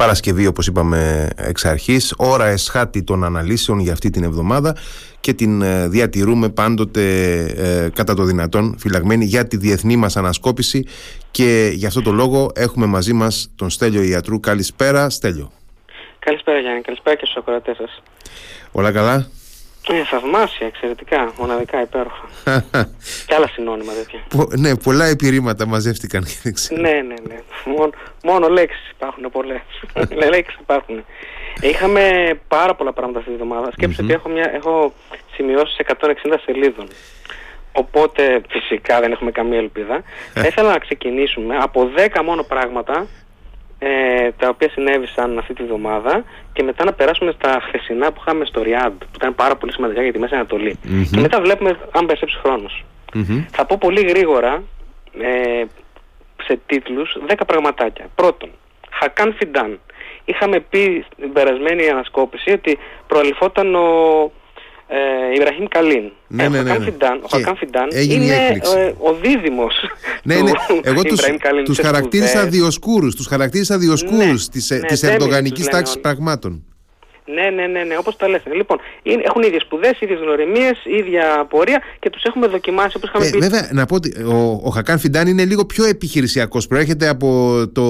Παρασκευή όπως είπαμε εξ αρχής, ώρα εσχάτη των αναλύσεων για αυτή την εβδομάδα και την ε, διατηρούμε πάντοτε ε, κατά το δυνατόν φυλαγμένη για τη διεθνή μας ανασκόπηση και γι' αυτό το λόγο έχουμε μαζί μας τον Στέλιο Ιατρού. Καλησπέρα Στέλιο. Καλησπέρα Γιάννη, καλησπέρα και στους ακροατές σας. Όλα καλά; Ε, θαυμάσια, εξαιρετικά, μοναδικά, υπέροχα. και άλλα συνώνυμα τέτοια. ναι, πολλά επιρρήματα μαζεύτηκαν και δεν ξέρω. Ναι, ναι, ναι. Μόνο, μόνο λέξεις υπάρχουν πολλές. λέξεις υπάρχουν. Είχαμε πάρα πολλά πράγματα αυτή τη βδομάδα. Σκέψτε ότι έχω, μια, έχω σημειώσει 160 σελίδων. Οπότε φυσικά δεν έχουμε καμία ελπίδα. Θα ήθελα να ξεκινήσουμε από 10 μόνο πράγματα ε, τα οποία συνέβησαν αυτή τη βδομάδα και μετά να περάσουμε στα χθεσινά που είχαμε στο Ριάντ που ήταν πάρα πολύ σημαντικά για τη Μέση και μετά βλέπουμε αν περισσέψει χρόνος. Θα πω πολύ γρήγορα ε, σε τίτλους 10 πραγματάκια. Πρώτον, Χακάν Φιντάν. Είχαμε πει στην περασμένη ανασκόπηση ότι προαλυφόταν ο ε, Ιμπραχήμ Καλίν. Ναι, ναι, ναι, ναι. ο Χακάν Φιντάν είναι ε, ο δίδυμος ναι, ναι. Εγώ τους, τους χαρακτήρισα διοσκούρους, τους χαρακτήρισα διοσκούρους ναι, της, ε, ναι, της ερντογανικής τάξης πραγμάτων. Ναι, ναι, ναι, ναι, όπως τα λέτε. Λοιπόν, είναι, έχουν ίδιες σπουδές, ίδιες γνωριμίες, ίδια πορεία και τους έχουμε δοκιμάσει όπως είχαμε ε, πει. Βέβαια, να πω ότι ο, ο Χακάν Φιντάν είναι λίγο πιο επιχειρησιακός. Προέρχεται από το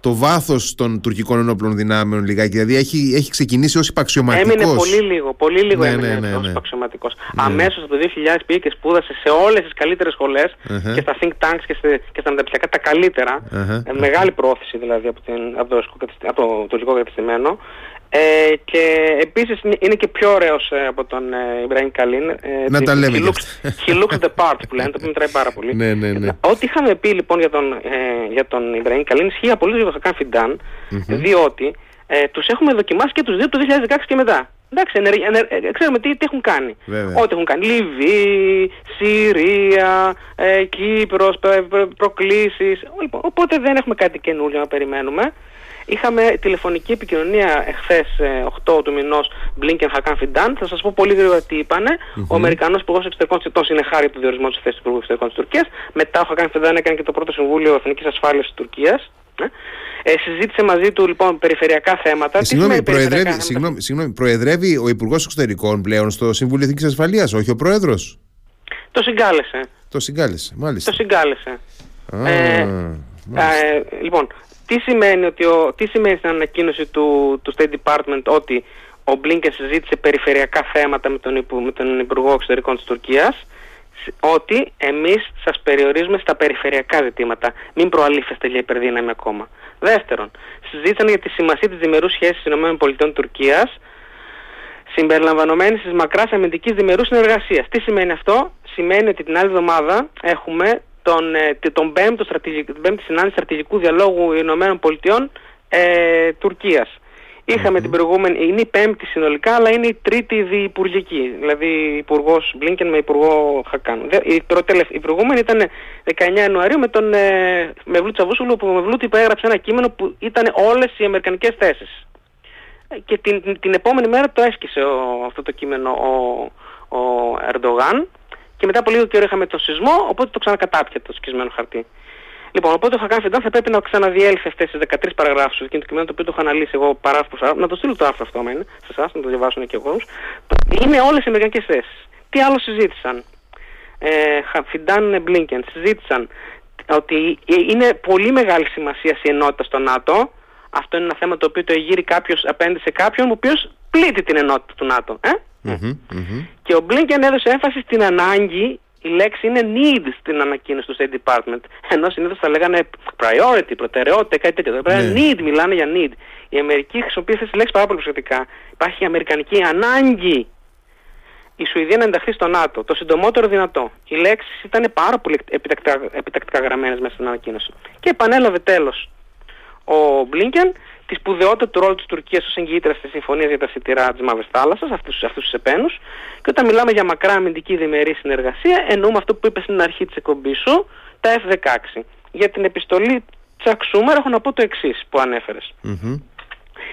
το βάθος των τουρκικών ενόπλων δυνάμεων λιγάκι. Δηλαδή έχει, έχει ξεκινήσει ως υπαξιωματικός. Έμεινε πολύ λίγο, πολύ λίγο ναι, έμεινε ναι, ναι, ναι. υπαξιωματικός. Ναι. Αμέσως από το 2000 πήγε και σπούδασε σε όλες τις καλύτερες και στα think tanks και, σε, και στα μεταπτυχιακά τα καλύτερα. Ε, μεγάλη πρόθεση δηλαδή από, την, από, το, από το τουρκικό κατεστημένο. Ε, και επίσης είναι και πιο ωραίος ε, από τον ε, Ιμπραήμ Καλίν. Ε, να τα λέμε. He looks, he looks the part που λένε, το οποίο μετράει πάρα πολύ. ναι, ναι, ναι. Ό,τι είχαμε πει λοιπόν για τον, ε, για τον Ιμπραήμ Καλίν ισχύει απολύτως για τον Χακάν Φιντάν, mm-hmm. διότι ε, τους έχουμε δοκιμάσει και τους δύο το 2016 και μετά. Εντάξει, ενεργ, ενεργ, ε, ξέρουμε τι, τι έχουν κάνει. Βέβαια. Ό,τι έχουν κάνει. Λιβύη, Συρία, ε, Κύπρος, προκλήσεις. Λοιπόν, οπότε δεν έχουμε κάτι καινούριο να περιμένουμε. Είχαμε τηλεφωνική επικοινωνία εχθές 8 του μηνός Blinken Hakan Φιντάν. Θα σας πω πολύ γρήγορα τι είπανε. Ο Αμερικανός Υπουργός Εξωτερικών Τσιτών συνεχάρει το διορισμό της θέσης του Υπουργού Εξωτερικών της Τουρκίας. Μετά ο Χακάν Φιντάν έκανε και το πρώτο Συμβούλιο Εθνικής Ασφάλειας της Τουρκίας. Ε, συζήτησε μαζί του λοιπόν περιφερειακά θέματα. Ε, συγγνώμη, προεδρεύει, συγγνώμη, συγγνώμη, προεδρεύει ο Υπουργός Εξωτερικών πλέον στο Συμβούλιο Εθνικής Ασφαλείας, όχι ο Πρόεδρος; Το συγκάλεσε. Το συγκάλεσε, μάλιστα. Το συγκάλεσε. ε, ε, λοιπόν, τι σημαίνει, ότι ο, τι σημαίνει στην ανακοίνωση του, του State Department ότι ο Blinken συζήτησε περιφερειακά θέματα με τον, με τον Υπουργό Εξωτερικών της Τουρκίας ότι εμείς σας περιορίζουμε στα περιφερειακά ζητήματα. Μην προαλήφεστε για υπερδύναμη ακόμα. Δεύτερον, συζήτησαν για τη σημασία της διμερούς σχέσης ΗΠΑ Τουρκίας συμπεριλαμβανομένης της μακράς αμυντικής διμερούς συνεργασίας. Τι σημαίνει αυτό; Σημαίνει ότι την άλλη εβδομάδα έχουμε τον, ε, τον πέμπτο την πέμπτη συνάντηση στρατηγικού διαλόγου Ηνωμένων Πολιτειών ε, Τουρκίας. Είχαμε την προηγούμενη, είναι η πέμπτη συνολικά, αλλά είναι η τρίτη διυπουργική. Δηλαδή υπουργός Μπλίνκεν με υπουργό Χακάν. Η, η προηγούμενη ήταν 19 Ιανουαρίου με τον ε, Μευλού Τσαβούσουλου, που ο Μευλού υπέγραψε ένα κείμενο που ήταν όλες οι αμερικανικές θέσεις. Ε, και την, την, επόμενη μέρα το έσκησε ο, αυτό το κείμενο ο, ο Ερντογάν και μετά από λίγο καιρό είχαμε το σεισμό, οπότε το ξανακατάπια το σκισμένο χαρτί. Λοιπόν, οπότε ο Χακάν Φιντάν θα πρέπει να ξαναδιέλθει αυτές τις 13 παραγράφους εκείνη του κειμένου το οποίο το έχω αναλύσει εγώ παράγραφο Να το στείλω το άρθρο αυτό, άμα είναι σε εσάς, να το διαβάσουν και εγώ. Είναι όλες οι αμερικανικές θέσεις. Τι άλλο συζήτησαν; Ε, Φιντάν Μπλίνκεν συζήτησαν ότι είναι πολύ μεγάλη σημασία η ενότητα στο ΝΑΤΟ. Αυτό είναι ένα θέμα το οποίο το εγείρει κάποιος απέναντι σε κάποιον ο οποίος πλήττει την ενότητα του ΝΑΤΟ. Ε; Και ο Blinken έδωσε έμφαση στην ανάγκη, η λέξη είναι need στην ανακοίνωση του State Department. Ενώ συνήθως θα λέγανε priority, προτεραιότητα, κάτι τέτοιο. Εδώ ναι. need, μιλάνε για need. Η Αμερική χρησιμοποιεί αυτή τη λέξη πάρα πολύ προσεκτικά. Υπάρχει η Αμερικανική ανάγκη η Σουηδία να ενταχθεί στο ΝΑΤΟ το συντομότερο δυνατό. Οι λέξεις ήταν πάρα πολύ επιτακτικά, επιτακτικά γραμμένες μέσα στην ανακοίνωση. Και επανέλαβε τέλος ο Μπλίνκεν τη σπουδαιότητα του ρόλου της Τουρκίας ως εγγυήτρια τη συμφωνία για τα σιτηρά της Μαύρης Θάλασσας, αυτούς τους επένους. Και όταν μιλάμε για μακρά αμυντική διμερή συνεργασία, εννοούμε αυτό που είπες στην αρχή της εκπομπής σου, τα F-16. Για την επιστολή Τσακ Σούμερ έχω να πω το εξής που ανεφερε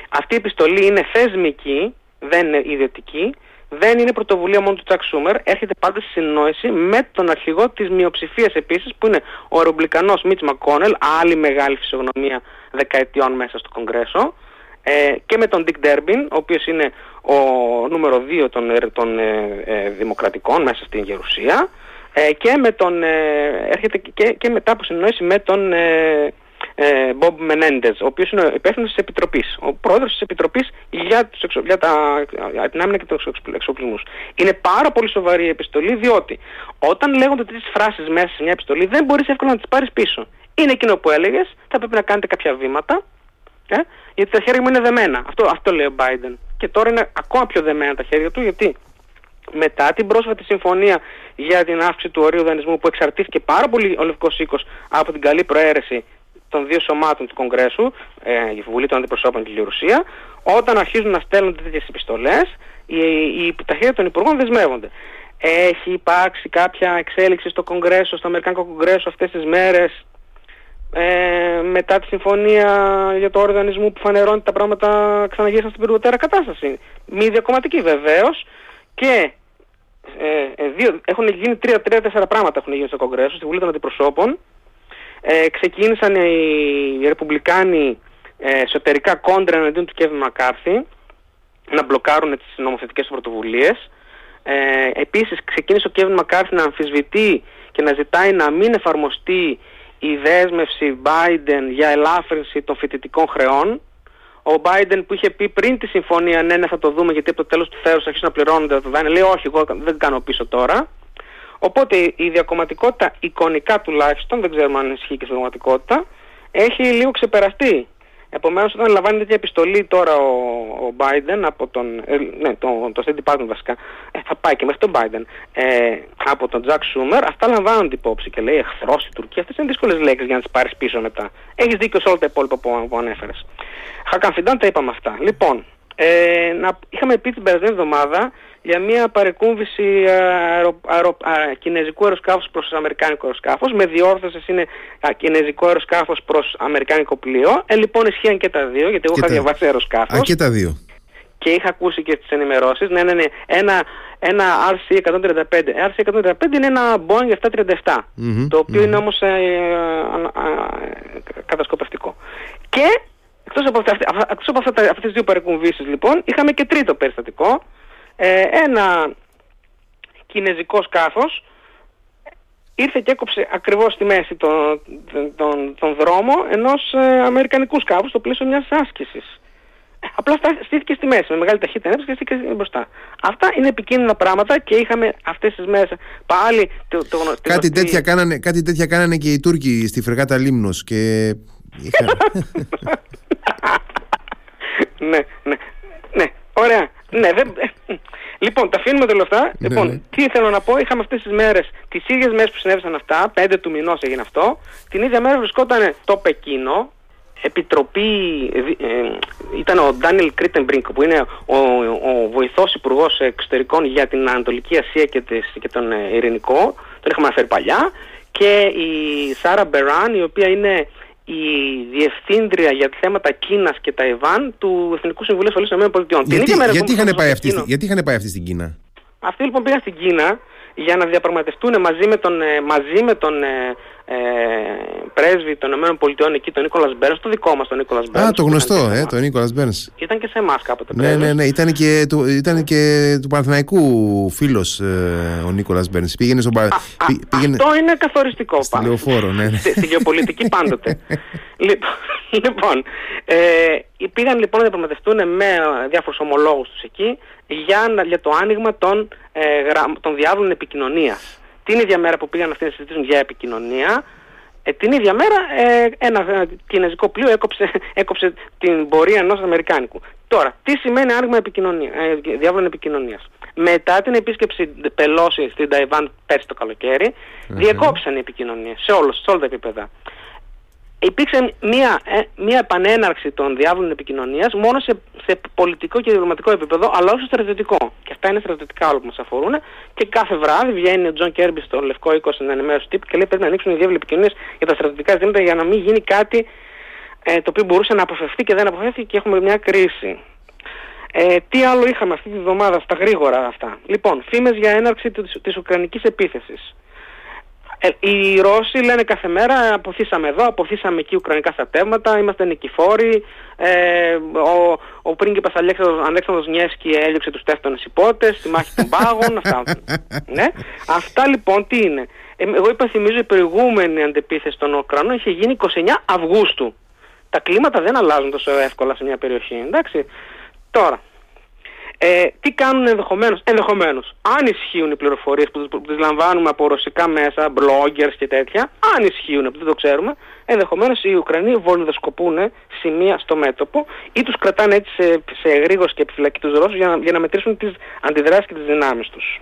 Αυτή η επιστολή είναι θεσμική, δεν είναι ιδιωτική, δεν είναι πρωτοβουλία μόνο του Τσακ Σούμερ, έρχεται πάντα στη συνεννόηση με τον αρχηγό της μειοψηφίας επίσης, που είναι ο αερομπλικανό Μίτ Μακόνελ, άλλη μεγάλη φυσιογνωμία δεκαετιών μέσα στο Κογκρέσο ε, και με τον Dick Durbin, ο οποίος είναι ο νούμερο 2 των, των δημοκρατικών μέσα στην Γερουσία και με τον, έρχεται και, και μετά από συνεννόηση με τον ε, Bob Menendez, ο οποίος είναι υπεύθυνος της Επιτροπής, ο πρόεδρος της Επιτροπής για, τους εξο, για, τα, για την άμυνα και τους εξοπλισμούς. Είναι πάρα πολύ σοβαρή η επιστολή, διότι όταν λέγονται τέτοιες φράσεις μέσα σε μια επιστολή δεν μπορείς εύκολα να τις πάρεις πίσω. Είναι εκείνο που έλεγες, θα πρέπει να κάνετε κάποια βήματα, ε, γιατί τα χέρια μου είναι δεμένα. Αυτό, αυτό λέει ο Biden. Και τώρα είναι ακόμα πιο δεμένα τα χέρια του, γιατί μετά την πρόσφατη συμφωνία για την αύξηση του ορίου δανεισμού που εξαρτήθηκε πάρα πολύ ο Λευκός Οίκος από την καλή προαίρεση των δύο σωμάτων του Κογκρέσου, ε, η Βουλή των Αντιπροσώπων και η Γερουσία, όταν αρχίζουν να στέλνουν τέτοιες επιστολές, οι, οι, τα χέρια των Υπουργών δεσμεύονται. Έχει υπάρξει κάποια εξέλιξη στο Κογκρέσο, στο Αμερικάνικο Κογκρέσο αυτές τις μέρες ε, μετά τη συμφωνία για το οργανισμό που φανερώνει τα πράγματα ξαναγύρισαν στην πυργοτέρα κατάσταση. Μη διακομματική βεβαίως και ε, ε, δύο, έχουν γίνει τρία-τέσσερα πράγματα έχουν γίνει στο Κογκρέσο, στη Βουλή των Αντιπροσώπων ε, ξεκίνησαν οι, οι Ρεπουμπλικάνοι ε, εσωτερικά κόντρα εναντίον του Κέβιν Μακάρθη να μπλοκάρουν τις νομοθετικές πρωτοβουλίες. Ε, επίσης ξεκίνησε ο Κέβιν Μακάρθη να αμφισβητεί και να ζητάει να μην εφαρμοστεί η δέσμευση Biden για ελάφρυνση των φοιτητικών χρεών. Ο Biden που είχε πει πριν τη συμφωνία ναι, ναι θα το δούμε γιατί από το τέλος του θέρους αρχίσουν να πληρώνονται τα δάνεια λέει όχι εγώ δεν κάνω πίσω τώρα. Οπότε η διακομματικότητα εικονικά τουλάχιστον, δεν ξέρουμε αν ισχύει και στην πραγματικότητα, έχει λίγο ξεπεραστεί. Επομένως, όταν λαμβάνει τέτοια επιστολή τώρα ο, ο Biden από τον. Ε, ναι, το, το State Department βασικά, ε, θα πάει και μέχρι τον Biden, ε, από τον Jack Schumer, αυτά λαμβάνονται υπόψη και λέει εχθρός η Τουρκία. Αυτές είναι δύσκολες λέξεις για να τις πάρεις πίσω μετά. Έχεις δίκιο σε όλα τα υπόλοιπα που, που ανέφερες. Χακαμφιντάν τα είπαμε αυτά. Λοιπόν, ε, να, είχαμε πει την περασμένη εβδομάδα για μια παρεκούμβηση αερο, αερο, α, κινέζικου αεροσκάφους προς αμερικάνικο αεροσκάφος. Με διόρθωση είναι α, κινέζικο αεροσκάφος προς αμερικάνικο πλοίο. Ε, λοιπόν ισχύαν και τα δύο, γιατί εγώ είχα διαβάσει αεροσκάφος. Α, και τα δύο. Και είχα ακούσει και στις ενημερώσεις. Ναι, ναι, ναι. Ένα, ένα RC-135. RC-135 είναι ένα Boeing 737, mm-hmm, το οποίο mm-hmm. είναι όμως ε, ε, κατασκοπευτικό. Και εκτός από, αυτά, εκτός από αυτά, αυτές τις δύο παρεκκομβήσεις λοιπόν, είχαμε και τρίτο περιστατικό, ε, ένα κινέζικο σκάφος ήρθε και έκοψε ακριβώς στη μέση τον, τον, τον δρόμο ενός ε, αμερικανικού σκάφους στο πλαίσιο μιας άσκησης. Απλά στήθηκε στη μέση, με μεγάλη ταχύτητα έπαιξε και στήθηκε μπροστά. Αυτά είναι επικίνδυνα πράγματα και είχαμε αυτές τις μέρες πάλι... Το, το, κάτι, τέτοια κάνανε, κάτι τέτοια κάνανε και οι Τούρκοι στη φρεγάτα Λίμνος και... ναι, ναι, ναι, ωραία. Ναι, δεν... Λοιπόν, τα αφήνουμε όλα αυτά. Ναι, λοιπόν, ναι. τι θέλω να πω, είχαμε αυτές τις μέρες, τις ίδιες μέρες που συνέβησαν αυτά, 5 του μηνός έγινε αυτό. Την ίδια μέρα βρισκόταν το Πεκίνο, επιτροπή, ε, ήταν ο Ντάνιλ Κρίτεμπρινκ που είναι ο, ο βοηθός υπουργός εξωτερικών για την Ανατολική Ασία και, και τον ε, Ειρηνικό, τον είχαμε αναφέρει παλιά, και η Σάρα Μπεράν, η οποία είναι η διευθύντρια για θέματα Κίνας και Ταϊβάν του Εθνικού Συμβουλίου Ασφαλείας των ΗΠΑ. Γιατί, γιατί, είχαν πάει αυτή, γιατί είχαν πάει αυτή στην Κίνα; Αυτοί λοιπόν πήγαν στην Κίνα για να διαπραγματευτούν μαζί με τον, ε, μαζί με τον ε, ε, πρέσβη των ΗΠΑ εκεί, τον Νίκολας Μπέρνς, το δικό μας τον Νίκολας Μπέρνς. Α, το γνωστό, ε, τον Νίκολας Μπέρνς. Ήταν και σε εμάς κάποτε. Ναι, ναι, ναι, ήταν και του, ήταν και του Παναθηναϊκού φίλος ε, ο Νίκολας Μπέρνς. Πήγαινε στον πήγαινε... Αυτό είναι καθοριστικό Στη λεωφόρο, ναι. ναι. Στη, γεωπολιτική πάντοτε. λοιπόν, λοιπόν ε, πήγαν λοιπόν να διαπραγματευτούν με διάφορους ομολόγους τους εκεί για, για το άνοιγμα των, ε, των διάβλων επικοινωνίας την ίδια μέρα που πήγαν αυτοί να συζητήσουν για επικοινωνία, ε, την ίδια μέρα ε, ένα κινέζικο πλοίο έκοψε, έκοψε την πορεία ενός Αμερικάνικου. Τώρα, τι σημαίνει άνοιγμα επικοινωνία, ε, διαύλων επικοινωνίας; Μετά την επίσκεψη Πελόζι στην Ταϊβάν πέρσι το καλοκαίρι, διεκόψαν οι επικοινωνίες σε, όλους, σε όλα τα επίπεδα υπήρξε μια, ε, μια επανέναρξη των διαύλων επικοινωνίας μόνο σε, σε πολιτικό και διπλωματικό επίπεδο, αλλά όχι στρατιωτικό. Και αυτά είναι στρατιωτικά όλα που μας αφορούν. Και κάθε βράδυ βγαίνει ο Τζον Κίρμπι στο Λευκό Οίκο στην ενημέρωση τύπου και λέει πρέπει να ανοίξουν οι δίαυλοι επικοινωνίας για τα στρατιωτικά ζητήματα για να μην γίνει κάτι ε, το οποίο μπορούσε να αποφευθεί και δεν αποφεύθηκε και έχουμε μια κρίση. Ε, τι άλλο είχαμε αυτή τη βδομάδα στα γρήγορα αυτά. Λοιπόν, φήμες για έναρξη της Ουκρανικής επίθεσης. Ε, οι Ρώσοι λένε κάθε μέρα αποθήσαμε εδώ, αποθήσαμε εκεί ουκρανικά στρατεύματα, είμαστε νικηφόροι. Ε, ο, ο πρίγκιπας Αλέξανδρος, Αλέξανδρος Νιέσκι έλειξε τους τεύτονες υπότες στη μάχη των πάγων. αυτά. ναι. αυτά λοιπόν τι είναι. Ε, εγώ υπενθυμίζω η προηγούμενη αντεπίθεση των Ουκρανών είχε γίνει 29 Αυγούστου. Τα κλίματα δεν αλλάζουν τόσο εύκολα σε μια περιοχή. Εντάξει. Τώρα, ε, τι κάνουν ενδεχομένως, ενδεχομένως, αν ισχύουν οι πληροφορίες που, που τις λαμβάνουμε από ρωσικά μέσα, bloggers και τέτοια, αν ισχύουν, που δεν το ξέρουμε, ενδεχομένως οι Ουκρανοί βολιδοσκοπούν σημεία στο μέτωπο ή τους κρατάνε έτσι σε, σε εγρήγορση και επιφυλακή τους Ρώσους για να, για να μετρήσουν τις αντιδράσεις και τις δυνάμεις τους.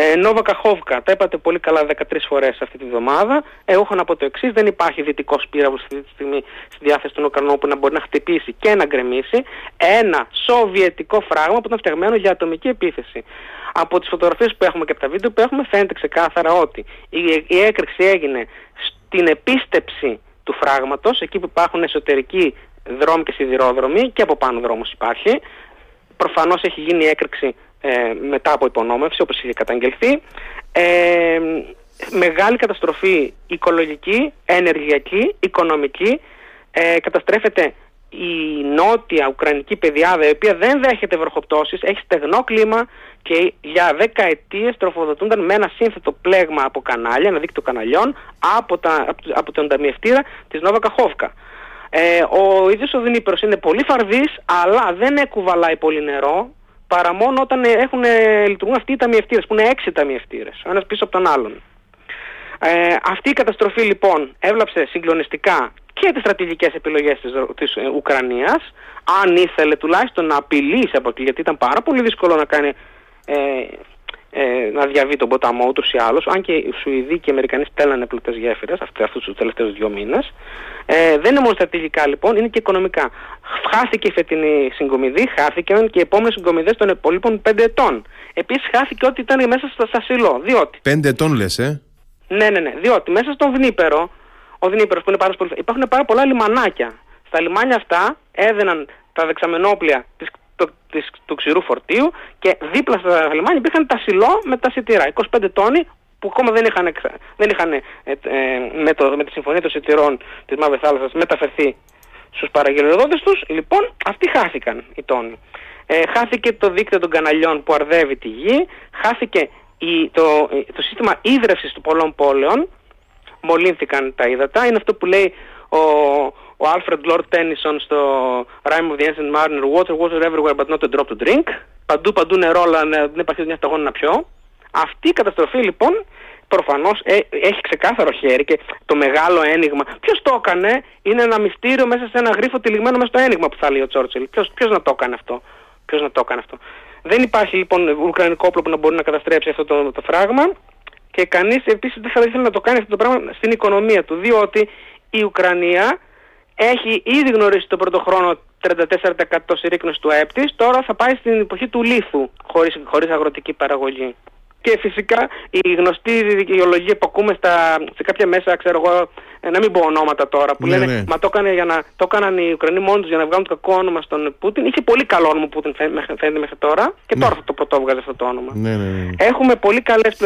Ε, Νόβα Καχόβκα, τα είπατε πολύ καλά 13 φορές αυτή τη βδομάδα. Εγώ έχω να πω το εξής: δεν υπάρχει δυτικό πύραυλος αυτή τη στιγμή στη διάθεση των Ουκρανών που να μπορεί να χτυπήσει και να γκρεμίσει ένα σοβιετικό φράγμα που ήταν φτιαγμένο για ατομική επίθεση. Από τις φωτογραφίες που έχουμε και από τα βίντεο που έχουμε φαίνεται ξεκάθαρα ότι η, η έκρηξη έγινε στην επίστεψη του φράγματος, εκεί που υπάρχουν εσωτερικοί δρόμοι και σιδηρόδρομοι και από πάνω δρόμος υπάρχει. Προφανώς έχει γίνει έκρηξη ε, μετά από υπονόμευση όπως είχε καταγγελθεί ε, μεγάλη καταστροφή οικολογική, ενεργειακή, οικονομική ε, καταστρέφεται η νότια ουκρανική πεδιάδα η οποία δεν δέχεται βροχοπτώσεις, έχει στεγνό κλίμα και για δεκαετίες τροφοδοτούνταν με ένα σύνθετο πλέγμα από κανάλια, ένα δίκτυο καναλιών από, τα, από τον ταμιευτήρα της Νόβα Καχόβκα. Ε, ο ίδιος ο Δνήπερος είναι πολύ φαρδής αλλά δεν εκουβαλάει πολύ νερό παρά μόνο όταν έχουν, λειτουργούν αυτοί οι ταμιευτήρες, που είναι έξι ταμιευτήρες, ο ένας πίσω από τον άλλον. Ε, αυτή η καταστροφή λοιπόν έβλαψε συγκλονιστικά και τις στρατηγικές επιλογές της, της ε, Ουκρανίας, αν ήθελε τουλάχιστον να απειλήσει από εκεί, γιατί ήταν πάρα πολύ δύσκολο να κάνει ε, ε, να διαβεί τον ποταμό ούτως ή άλλως, αν και οι Σουηδοί και οι Αμερικανοί στέλνανε πλωτές γέφυρες αυτούς τους τελευταίους δύο μήνες. Ε, δεν είναι μόνο στρατηγικά λοιπόν, είναι και οικονομικά. Χάθηκε η φετινή συγκομιδή, χάθηκαν και οι επόμενες συγκομιδές των υπολείπων πέντε ετών. Επίσης χάθηκε ό,τι ήταν μέσα στα, στα σιλό. Διότι. Πέντε ετών λες, ε; Ναι, ναι, ναι. Διότι μέσα στον Δνήπερο, ο Δνήπερος που είναι πάρα πολύ. υπάρχουν πάρα πολλά λιμανάκια. Στα λιμάνια αυτά έδαιναν τα δεξαμενόπλια τη το, της, του ξηρού φορτίου και δίπλα στα λιμάνια υπήρχαν τα σιλό με τα σιτήρα. 25 τόνοι που ακόμα δεν είχαν, δεν είχαν ε, ε, με, το, με τη συμφωνία των σιτηρών της Μαύρης Θάλασσας μεταφερθεί στους παραγγελιοδότες τους. Λοιπόν, αυτοί χάθηκαν οι τόνοι. Ε, χάθηκε το δίκτυο των καναλιών που αρδεύει τη γη, χάθηκε η, το, το σύστημα ίδρευσης του πολλών πόλεων, μολύνθηκαν τα ύδατα. Είναι αυτό που λέει ο, ο Alfred Lord Tennyson στο Rime of the Ancient Mariner Water, water everywhere but not a drop to drink. Παντού παντού νερό αλλά δεν υπάρχει μια σταγόνα να πιω. Αυτή η καταστροφή λοιπόν προφανώς ε, έχει ξεκάθαρο χέρι και το μεγάλο ένιγμα. Ποιος το έκανε; Είναι ένα μυστήριο μέσα σε ένα γρίφο τυλιγμένο μέσα στο ένιγμα που θα λέει ο Τσόρτσελ. Ποιος να το έκανε αυτό; Ποιος να το έκανε αυτό; Δεν υπάρχει λοιπόν ουκρανικό όπλο που να μπορεί να καταστρέψει αυτό το, το φράγμα και κανείς επίσης δεν θα ήθελε να το κάνει αυτό το πράγμα στην οικονομία του διότι η Ουκρανία έχει ήδη γνωρίσει το πρώτο χρόνο 34% συρρήκνωση του ΑΕΠ τώρα θα πάει στην εποχή του λίθου χωρίς, χωρίς αγροτική παραγωγή. Και φυσικά η γνωστή δικαιολογία που ακούμε στα, σε κάποια μέσα, ξέρω εγώ, ε, να μην πω ονόματα τώρα, που ναι, λένε ναι. Μα το, έκανε για να, το έκαναν οι Ουκρανοί μόνοι τους για να βγάλουν το κακό όνομα στον Πούτιν. Είχε πολύ καλό όνομα που Πούτιν φαίνεται μέχρι τώρα και ναι. τώρα θα το πρωτόβγαζε αυτό το όνομα. Ναι, ναι, ναι. Έχουμε πολύ καλές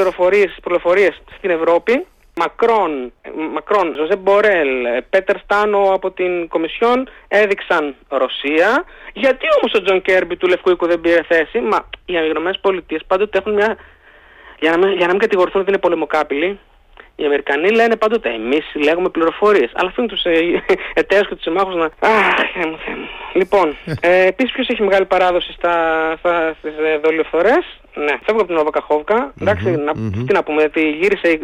πληροφορίες στην Ευρώπη Μακρόν, Μακρόν, Ζοζέπ Μπορέλ, Πέτερ Στάνο από την Κομισιόν έδειξαν Ρωσία. Γιατί όμως ο Τζον Κίρμπι του Λευκού Οίκου δεν πήρε θέση; Μα οι Ηνωμένες Πολιτείες πάντοτε έχουν μια... Για να μην, για να μην κατηγορηθούν ότι είναι πολεμοκάπηλοι, οι Αμερικανοί λένε πάντοτε εμείς λέγουμε πληροφορίες. Αλλά αφήνουν τους ε, εταίρους και τους συμμάχους να. Αχ, θεέ μου, θεέ μου. Λοιπόν, ε, επίσης ποιος έχει μεγάλη παράδοση στα, στα, στις ε, δολιοφθορές. Ναι, φεύγω από την Νόβα Καχόβκα. Εντάξει, mm-hmm, να, mm-hmm. τι να πούμε, ότι γύρισε η,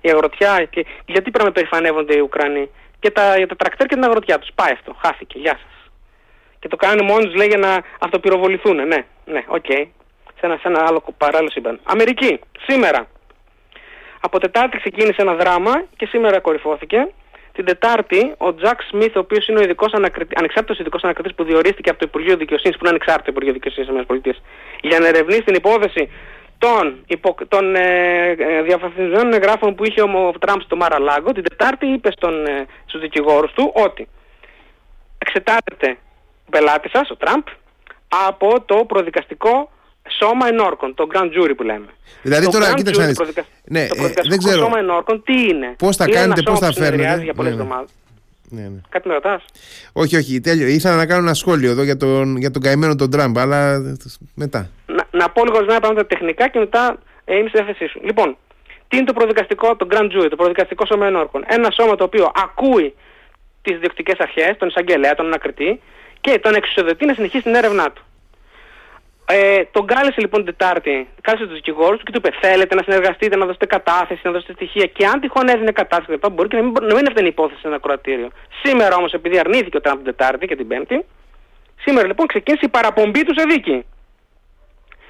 η αγροτιά. Και, γιατί πρέπει να περηφανεύονται οι Ουκρανοί; Και τα, για τα τρακτέρ και την αγροτιά τους. Πάει αυτό. Χάθηκε. Γεια σας. Και το κάνουν μόνοι τους, λέει, για να αυτοπυροβοληθούν. Ναι, ναι, ok. Okay. Σε ένα, σε ένα άλλο παράλληλο σύμπαν. Αμερική, σήμερα. Από Τετάρτη ξεκίνησε ένα δράμα και σήμερα κορυφώθηκε. Την Τετάρτη, ο Τζακ Σμιθ, ο οποίος είναι ο ειδικός ανακριτη... ανεξάρτητος ειδικός ανακριτής που διορίστηκε από το Υπουργείο Δικαιοσύνης, που είναι ανεξάρτητο Υπουργείο Δικαιοσύνης της ΗΠΑ, για να ερευνήσει την υπόθεση των, υπο... των ε, ε εγγράφων που είχε ο Τραμπ στο Μάρα Λάγκο, την Τετάρτη είπε στον, ε, στους δικηγόρους του ότι εξετάζεται ο πελάτης σας, ο Τραμπ, από το προδικαστικό σώμα ενόρκων, το Grand Jury που λέμε. Δηλαδή το τώρα, Grand κοίταξε Jury, να δεις. το προδικα- Ναι, το ε, προδικαστικό δεν ξέρω. σώμα ενόρκων τι είναι; Πώς θα Είναι ένα κάνετε, πώς σώμα θα που συνεδριάζει φέρνετε; για πολλές Ναι, ναι. εβδομάδες. Ναι, ναι. Κάτι με ρωτάς; Όχι, όχι, τέλειο. Ήθελα να κάνω ένα σχόλιο εδώ για τον, για τον καημένο τον Τραμπ, αλλά μετά. να, να πω λίγος ορισμένα πράγματα τεχνικά και μετά ε, είμαι στη διάθεσή σου. Λοιπόν, τι είναι το προδικαστικό, το Grand Jury, το προδικαστικό σώμα ενόρκων. Ένα σώμα το οποίο ακούει τις διοκτικές αρχές, τον εισαγγελέα, τον ανακριτή και τον εξουσιοδοτεί να συνεχίσει την έρευνά του. Ε, τον κάλεσε λοιπόν την Τετάρτη, κάλεσε τους δικηγόρους του και του είπε: Θέλετε να συνεργαστείτε, να δώσετε κατάθεση, να δώσετε στοιχεία. Και αν τυχόν έδινε κατάθεση, κλπ, μπορεί και να μην, να μην έφτανε η υπόθεση σε ένα κροατήριο. Σήμερα όμως, επειδή αρνήθηκε ο Τραμπ την Τετάρτη και την Πέμπτη, σήμερα λοιπόν ξεκίνησε η παραπομπή του σε δίκη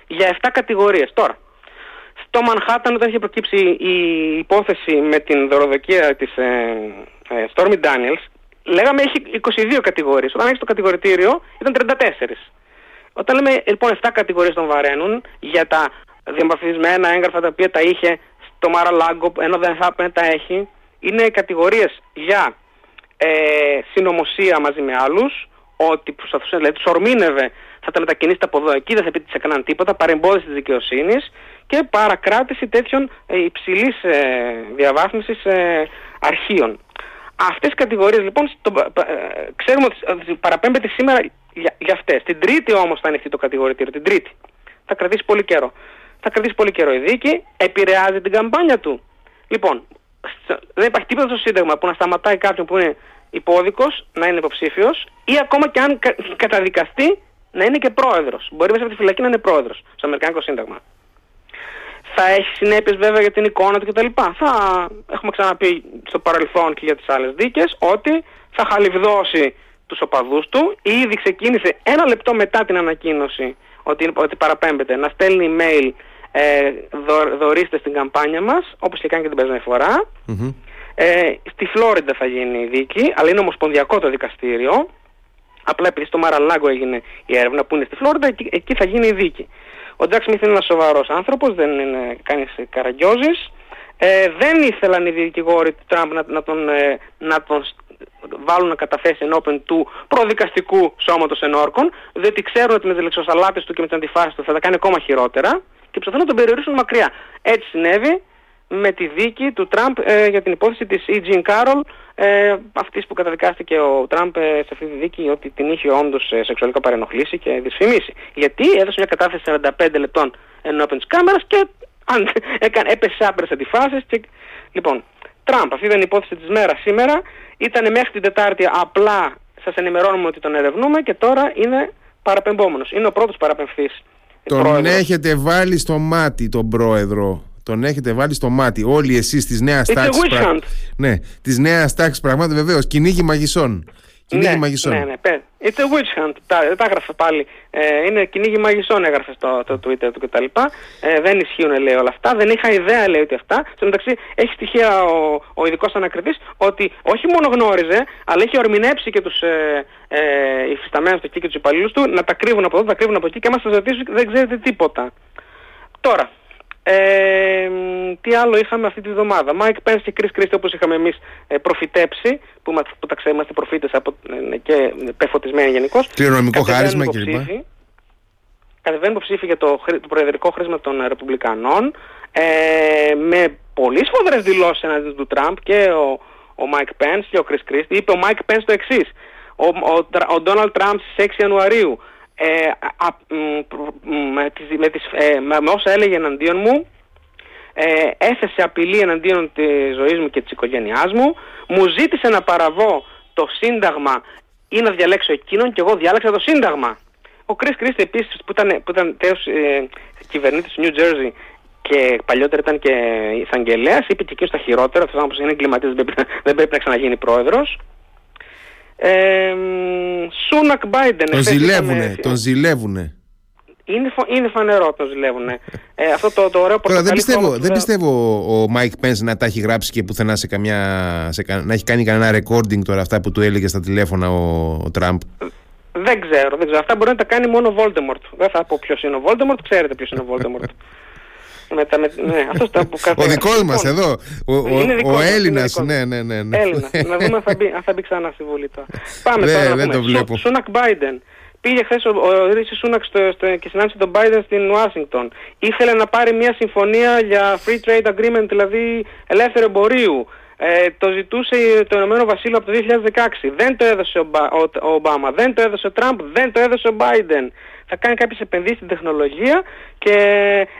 για 7 κατηγορίες. Τώρα, στο Μανχάταν όταν είχε προκύψει η υπόθεση με την δωροδοκία της ε, ε, Stormy Daniels, λέγαμε έχει 22 κατηγορίες. Όταν έχεις το κατηγορητήριο ήταν 34. Όταν λέμε λοιπόν 7 κατηγορίες τον βαραίνουν για τα διαμορφισμένα έγγραφα τα οποία τα είχε στο Μαραλάγκο, ενώ δεν θα έπρεπε να τα έχει, είναι κατηγορίες για ε, συνωμοσία μαζί με άλλους, ότι προσπαθούσε, δηλαδή τους ορμήνευε, θα τα μετακινήσετε από εδώ εκεί, δεν θα πει ότι σε έκαναν τίποτα, παρεμπόδιση της δικαιοσύνης και παρακράτηση τέτοιων ε, υψηλής ε, διαβάθμισης ε, αρχείων. Αυτές οι κατηγορίες λοιπόν στο, ε, ξέρουμε ότι ότι παραπέμπεται σήμερα για, για αυτές. Την τρίτη όμως θα ανοιχτεί το κατηγορητήριο, την τρίτη. Θα κρατήσει πολύ καιρό. Θα κρατήσει πολύ καιρό η δίκη, επηρεάζει την καμπάνια του. Λοιπόν, σ- δεν υπάρχει τίποτα στο Σύνταγμα που να σταματάει κάποιον που είναι υπόδικος να είναι υποψήφιος ή ακόμα και αν κα- καταδικαστεί να είναι και πρόεδρος. Μπορεί μέσα από τη φυλακή να είναι πρόεδρος στο Αμερικάνικο Σύνταγμα. Θα έχει συνέπειες βέβαια για την εικόνα του κτλ. Θα έχουμε ξαναπεί στο παρελθόν και για τις άλλες δίκες ότι θα χαλιβδώσει τους οπαδούς του. Ήδη ξεκίνησε ένα λεπτό μετά την ανακοίνωση ότι, ότι παραπέμπεται να στέλνει email ε, δω, δωρίστες στην καμπάνια μας όπως και κάνει και την περασμένη φορά. Μμμ. Ε, στη Φλόριντα θα γίνει η δίκη, αλλά είναι ομοσπονδιακό το δικαστήριο. Απλά επειδή στο Μαραλάγκο έγινε η έρευνα που είναι στη Φλόριντα, εκεί, εκεί θα γίνει η δίκη. Ο Τζακς Σμιθ είναι ένας σοβαρός άνθρωπος, δεν είναι κανείς καραγκιόζης. Ε, δεν ήθελαν οι δικηγόροι του Τραμπ να, να, τον, ε, να τον σ- βάλουν να καταθέσει ενώπιον του προδικαστικού σώματος ενόρκων, διότι ξέρουν ότι με τις λεξοσαλάτες του και με την αντιφάση του θα τα κάνει ακόμα χειρότερα και προσπαθούν να τον περιορίσουν μακριά. Έτσι συνέβη με τη δίκη του Τραμπ ε, για την υπόθεση της E. Jean Carroll, ε, αυτής που καταδικάστηκε ο Τραμπ ε, σε αυτή τη δίκη ότι την είχε όντως ε, σεξουαλικά παρενοχλήσει και δυσφημίσει. Γιατί έδωσε μια κατάθεση 45 λεπτών ενώπιον της κάμερας και αν, έκανε, έπεσε σε άπειρες αντιφάσεις. Και... Λοιπόν, Τραμπ, αυτή ήταν η υπόθεση της μέρας σήμερα, ήταν μέχρι την Τετάρτη απλά σας ενημερώνουμε ότι τον ερευνούμε και τώρα είναι παραπεμπόμενος. Είναι ο πρώτος παραπεμφθής Τον πρόεδρος. έχετε βάλει στο μάτι τον πρόεδρο. Τον έχετε βάλει στο μάτι. Όλοι εσείς της νέας It's a τάξης. witch hunt. Ναι, της νέας τάξης πραγμάτων βεβαίως. Κυνήγι μαγισσών. Κυνήγι ναι, μαγισσών. Ναι, ναι, πέ. It's a witch hunt. Τα, τα έγραφε πάλι. Ε, είναι κυνήγι μαγισσών έγραφε στο το Twitter του κτλ. Ε, δεν ισχύουν λέει όλα αυτά. Δεν είχα ιδέα λέει ότι αυτά. Στο μεταξύ έχει στοιχεία ο, ο ειδικός ανακριτής ότι όχι μόνο γνώριζε, αλλά έχει ορμηνέψει και τους ε, ε, υφισταμένους του εκεί και τους υπαλλήλους του να τα κρύβουν από εδώ, τα κρύβουν από εκεί και άμα σας ρωτήσουν δεν ξέρετε τίποτα. Τώρα, ε, μ, τι άλλο είχαμε αυτή τη βδομάδα. Mike Pence και Chris Christie όπως είχαμε εμείς ε, προφητέψει, που, μα- που τα ξέρουμε είμαστε προφήτες από, ε, και πεφωτισμένοι γενικώς. Κληρονομικό Κατεβαίνουν χάρισμα κλπ. υποψήφοι. Κατεβαίνουν υποψήφοι για το, χρη- το προεδρικό χρήσμα των ε, Ρεπουμπλικανών ε, με πολύ σφοδρές δηλώσεις εναντίον του Τραμπ και ο, ο Mike Pence και ο Chris Christie. Είπε ο Mike Pence το εξής. Ο, ο, Τρα- ο Donald Trump στις 6 Ιανουαρίου ε, α, μ, προ- μ, με, τις, με, τις, ε, με, με όσα έλεγε εναντίον μου ε, έθεσε απειλή εναντίον της ζωής μου και της οικογένειάς μου μου ζήτησε να παραβώ το σύνταγμα ή να διαλέξω εκείνον και εγώ διάλεξα το σύνταγμα. Ο Chris Christie επίσης που ήταν, που ήταν τέος ε, κυβερνήτης του New Jersey και παλιότερα ήταν και εισαγγελέας, είπε και εκείνος τα χειρότερα, αυτός ο άνθρωπος είναι εγκληματίας, δεν πρέπει, να- δεν πρέπει να ξαναγίνει πρόεδρος. Ε, Σούνακ Μπάιντεν. Τον εχθές ζηλεύουνε, είχαμε- τον ζηλεύουνε. Είναι, φο- είναι φανερό ότι τον ζηλεύουνε. Ε, αυτό το, το ωραίο Τώρα δεν πορτοκαλί πιστεύω, χρώμα που δεν πιστεύω ο Mike Pence να τα έχει γράψει και πουθενά σε καμιά. Σε, κα- να έχει κάνει κανένα recording τώρα αυτά που του έλεγε στα τηλέφωνα ο, ο Τραμπ. Δεν ξέρω, δεν ξέρω. Αυτά μπορεί να τα κάνει μόνο ο Voldemort. Δεν θα πω ποιος είναι ο Voldemort, ξέρετε ποιος είναι ο Voldemort. με τα, με, ναι, αυτός τα που Ο δικός μας Λοιπόν, εδώ. Ο, ο, είναι δικός ο μας, είναι Έλληνας. δικός μας. Ναι, ναι, ναι. ναι. Έλληνας. να δούμε αν θα, μπει, αν θα μπει ξανά στη Βουλή τώρα. Πάμε Δεν- τώρα. να δεν πούμε. το βλέπω. Σου- Σούνακ Biden. Πήγε χθες ο, ο Ρίση Σούναξ και συνάντησε τον Biden στην Ουάσιγκτον. Ήθελε να πάρει μια συμφωνία για free trade agreement, δηλαδή ελεύθερο εμπορίου. Ε, το ζητούσε το Ηνωμένο Βασίλειο από το 2016. Δεν το έδωσε ο, ο, ο Ομπάμα, δεν το έδωσε ο Τραμπ, δεν το έδωσε ο Biden. Θα κάνει κάποιες επενδύσεις στην τεχνολογία και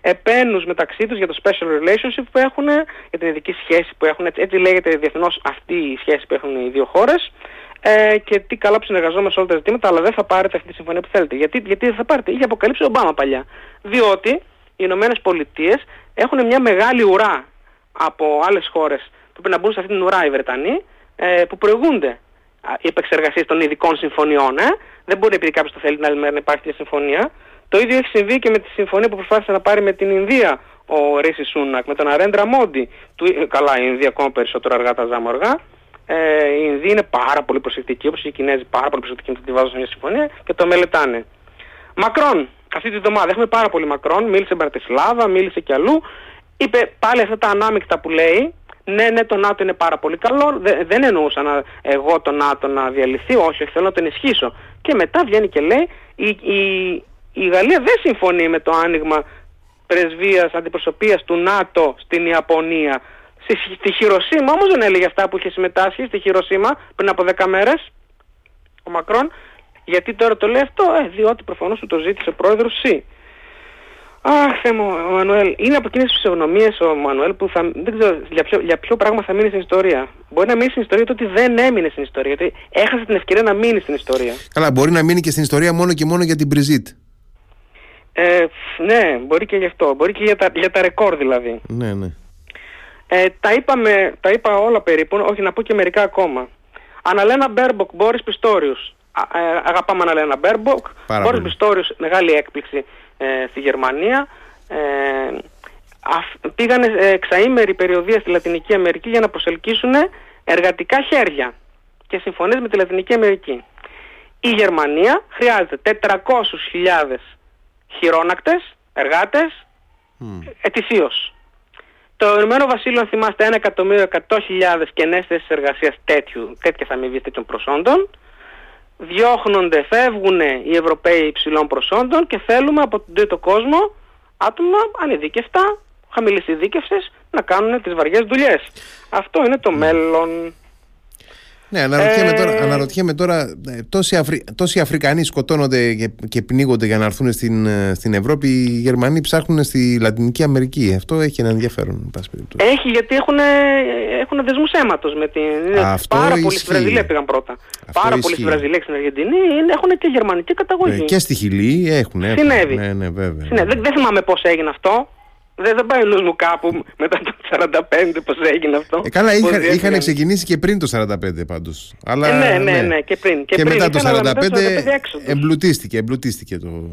επένους μεταξύ τους για το special relationship που έχουν, για την ειδική σχέση που έχουν, έτσι, έτσι λέγεται διεθνώς αυτή η σχέση που έχουν οι δύο χώρες ε, και τι καλά που συνεργαζόμαστε σε όλα τα ζητήματα, αλλά δεν θα πάρετε αυτή τη συμφωνία που θέλετε. Γιατί, γιατί δεν θα πάρετε, είχε αποκαλύψει ο Ομπάμα παλιά. Διότι οι Ηνωμένες Πολιτείες έχουν μια μεγάλη ουρά από άλλες χώρες που πρέπει να μπουν σε αυτή την ουρά οι Βρετανοί, ε, που προηγούνται οι επεξεργασίες των ειδικών συμφωνιών. Ε. Δεν μπορεί επειδή κάποιος το θέλει την άλλη μέρα να υπάρχει μια συμφωνία. Το ίδιο έχει συμβεί και με τη συμφωνία που προσπάθησε να πάρει με την Ινδία ο Ρίση Σούνακ, με τον Αρέντρα Μόντι. Του, καλά, η Ινδία ακόμα περισσότερο αργά τα ζάμοργα. Ε, οι Ινδοί είναι πάρα πολύ προσεκτικοί, όπως οι Κινέζοι πάρα πολύ προσεκτικοί με τη βάζουν σε μια συμφωνία και το μελετάνε. Μακρόν, αυτή τη βδομάδα έχουμε πάρα πολύ Μακρόν, μίλησε Μπρατισλάβα, μίλησε κι αλλού. Είπε πάλι αυτά τα ανάμεικτα που λέει, ναι, ναι, το ΝΑΤΟ είναι πάρα πολύ καλό. δεν εννοούσα να, εγώ το ΝΑΤΟ να διαλυθεί, όχι, θέλω να το ενισχύσω. Και μετά βγαίνει και λέει, η, η, η Γαλλία δεν συμφωνεί με το άνοιγμα πρεσβείας αντιπροσωπείας του ΝΑΤΟ στην Ιαπωνία. Στη, στη Χειροσύμα όμως δεν έλεγε αυτά που είχε συμμετάσχει στη Χειροσύμα πριν από 10 μέρες ο Μακρόν. Γιατί τώρα το λέει αυτό, ε, διότι προφανώς του το ζήτησε ο πρόεδρος ΣΥ. Αχ, Θεέ μου, ο Μανουέλ. Είναι από εκείνες τις φυσιογνωμίε ο Μανουέλ που θα, δεν ξέρω για ποιο, για ποιο πράγμα θα μείνει στην ιστορία. Μπορεί να μείνει στην ιστορία το ότι δεν έμεινε στην ιστορία. Γιατί έχασε την ευκαιρία να μείνει στην ιστορία. Καλά, μπορεί να μείνει και στην ιστορία μόνο και μόνο για την Μπριζίτ. Ε, ναι, μπορεί και γι' αυτό. Μπορεί και για τα, για τα ρεκόρ δηλαδή. Ναι, ναι. Ε, τα, είπαμε, τα είπα όλα περίπου, όχι να πω και μερικά ακόμα. Αναλένα Μπέρμποκ, Μπόρις Πιστόριος. Ε, αγαπάμε Αναλένα Μπέρμποκ. Μπόρις Πιστόριος, μεγάλη έκπληξη ε, στη Γερμανία. Ε, πήγανε εξαήμερη περιοδεία στη Λατινική Αμερική για να προσελκύσουν εργατικά χέρια και συμφωνίες με τη Λατινική Αμερική. Η Γερμανία χρειάζεται 400.000 χειρόνακτες, εργάτες, mm. ετησίως. Το Ηνωμένο Βασίλειο, αν θυμάστε, 1.100.000 κενές θέσεις εργασίας τέτοιου, τέτοιες αμοιβής τέτοιων προσόντων. Διώχνονται, φεύγουν οι Ευρωπαίοι υψηλών προσόντων και θέλουμε από τον τρίτο κόσμο άτομα ανειδίκευτα, χαμηλής ειδίκευσης, να κάνουν τις βαριές δουλειές. Αυτό είναι το μέλλον. Ναι, αναρωτιέμαι, τώρα, ε, αναρωτιέμαι τώρα ε, τόσοι, Αφρι... τόσοι Αφρικανοί σκοτώνονται και, και πνίγονται για να έρθουν στην, ε, στην Ευρώπη. Οι Γερμανοί ψάχνουν στη Λατινική Αμερική. Αυτό έχει ένα ενδιαφέρον. Έχει γιατί έχουν, έχουν δεσμούς αίματος με την. Αυτό πάρα πολλοί στη Βραζιλία πήγαν πρώτα. Αυτό πάρα πολλοί στη Βραζιλία και στην Αργεντινή έχουν και γερμανική καταγωγή. και στη Χιλή έχουν. έχουν. Συνέβη. Ναι, ναι, βέβαια. Συνέβη. Δεν, δεν θυμάμαι πώς έγινε αυτό. Δεν, δεν πάει ο νους μου κάπου μετά το 45 πώς έγινε αυτό. Ε, καλά, είχα, είχαν ξεκινήσει και πριν το 45 πάντως. Αλλά, ε, ναι, ναι, ναι, ναι, και πριν. Και, και πριν, μετά το 45, 45 εμπλουτίστηκε, εμπλουτίστηκε το,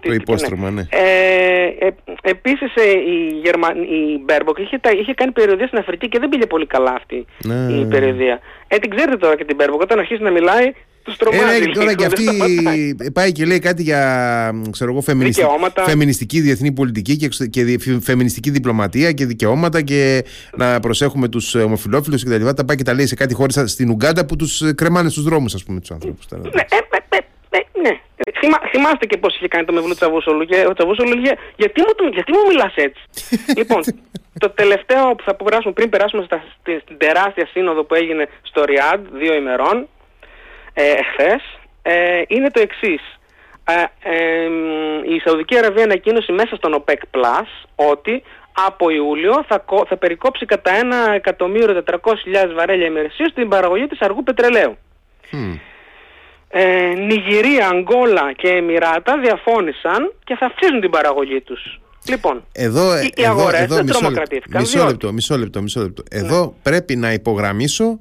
το υπόστρωμα, ναι. ναι. Ε, ε, επίσης ε, η, Γερμα... η Μπέρμποκ είχε, είχε κάνει περιοδεία στην Αφρική και δεν πήγε πολύ καλά αυτή ναι. η περιοδεία. Ε, την ξέρετε τώρα και την Μπέρμποκ, όταν αρχίσει να μιλάει τους τρομάζει. Ε, τώρα και αυτή πάει και λέει κάτι για ξέρω εγώ, φεμινιστη... φεμινιστική διεθνή πολιτική και, και φεμινιστική διπλωματία και δικαιώματα και να προσέχουμε τους ομοφυλόφιλους και τα λοιπά. Τα πάει και τα λέει σε κάτι χώρες στην Ουγκάντα που τους κρεμάνε στους δρόμους ας πούμε τους ανθρώπους. Ναι, ε, ε, ε, ναι. Θυμά, θυμάστε και πώς είχε κάνει το Μευλού Τσαβούσολου και ο Τσαβούσολου λέγε γιατί μου, γιατί μου μιλάς έτσι; λοιπόν, το τελευταίο που θα περάσουμε πριν περάσουμε στα, στην τεράστια σύνοδο που έγινε στο Ριάντ δύο ημερών ε, ε, είναι το εξής. Ε, ε, η Σαουδική Αραβία ανακοίνωσε μέσα στον OPEC Plus ότι από Ιούλιο θα, θα περικόψει κατά 1.400.000 βαρέλια ημερησίως την παραγωγή της αργού πετρελαίου. Mm. Ε, Νιγηρία, Αγγόλα και Εμμυράτα διαφώνησαν και θα αυξήσουν την παραγωγή τους. Λοιπόν, εδώ, οι, εδώ, αγορές εδώ, δεν μισό, τρομοκρατήθηκαν. Μισό λεπτό, μισό λεπτό, μισό λεπτό. Εδώ ναι. πρέπει να υπογραμμίσω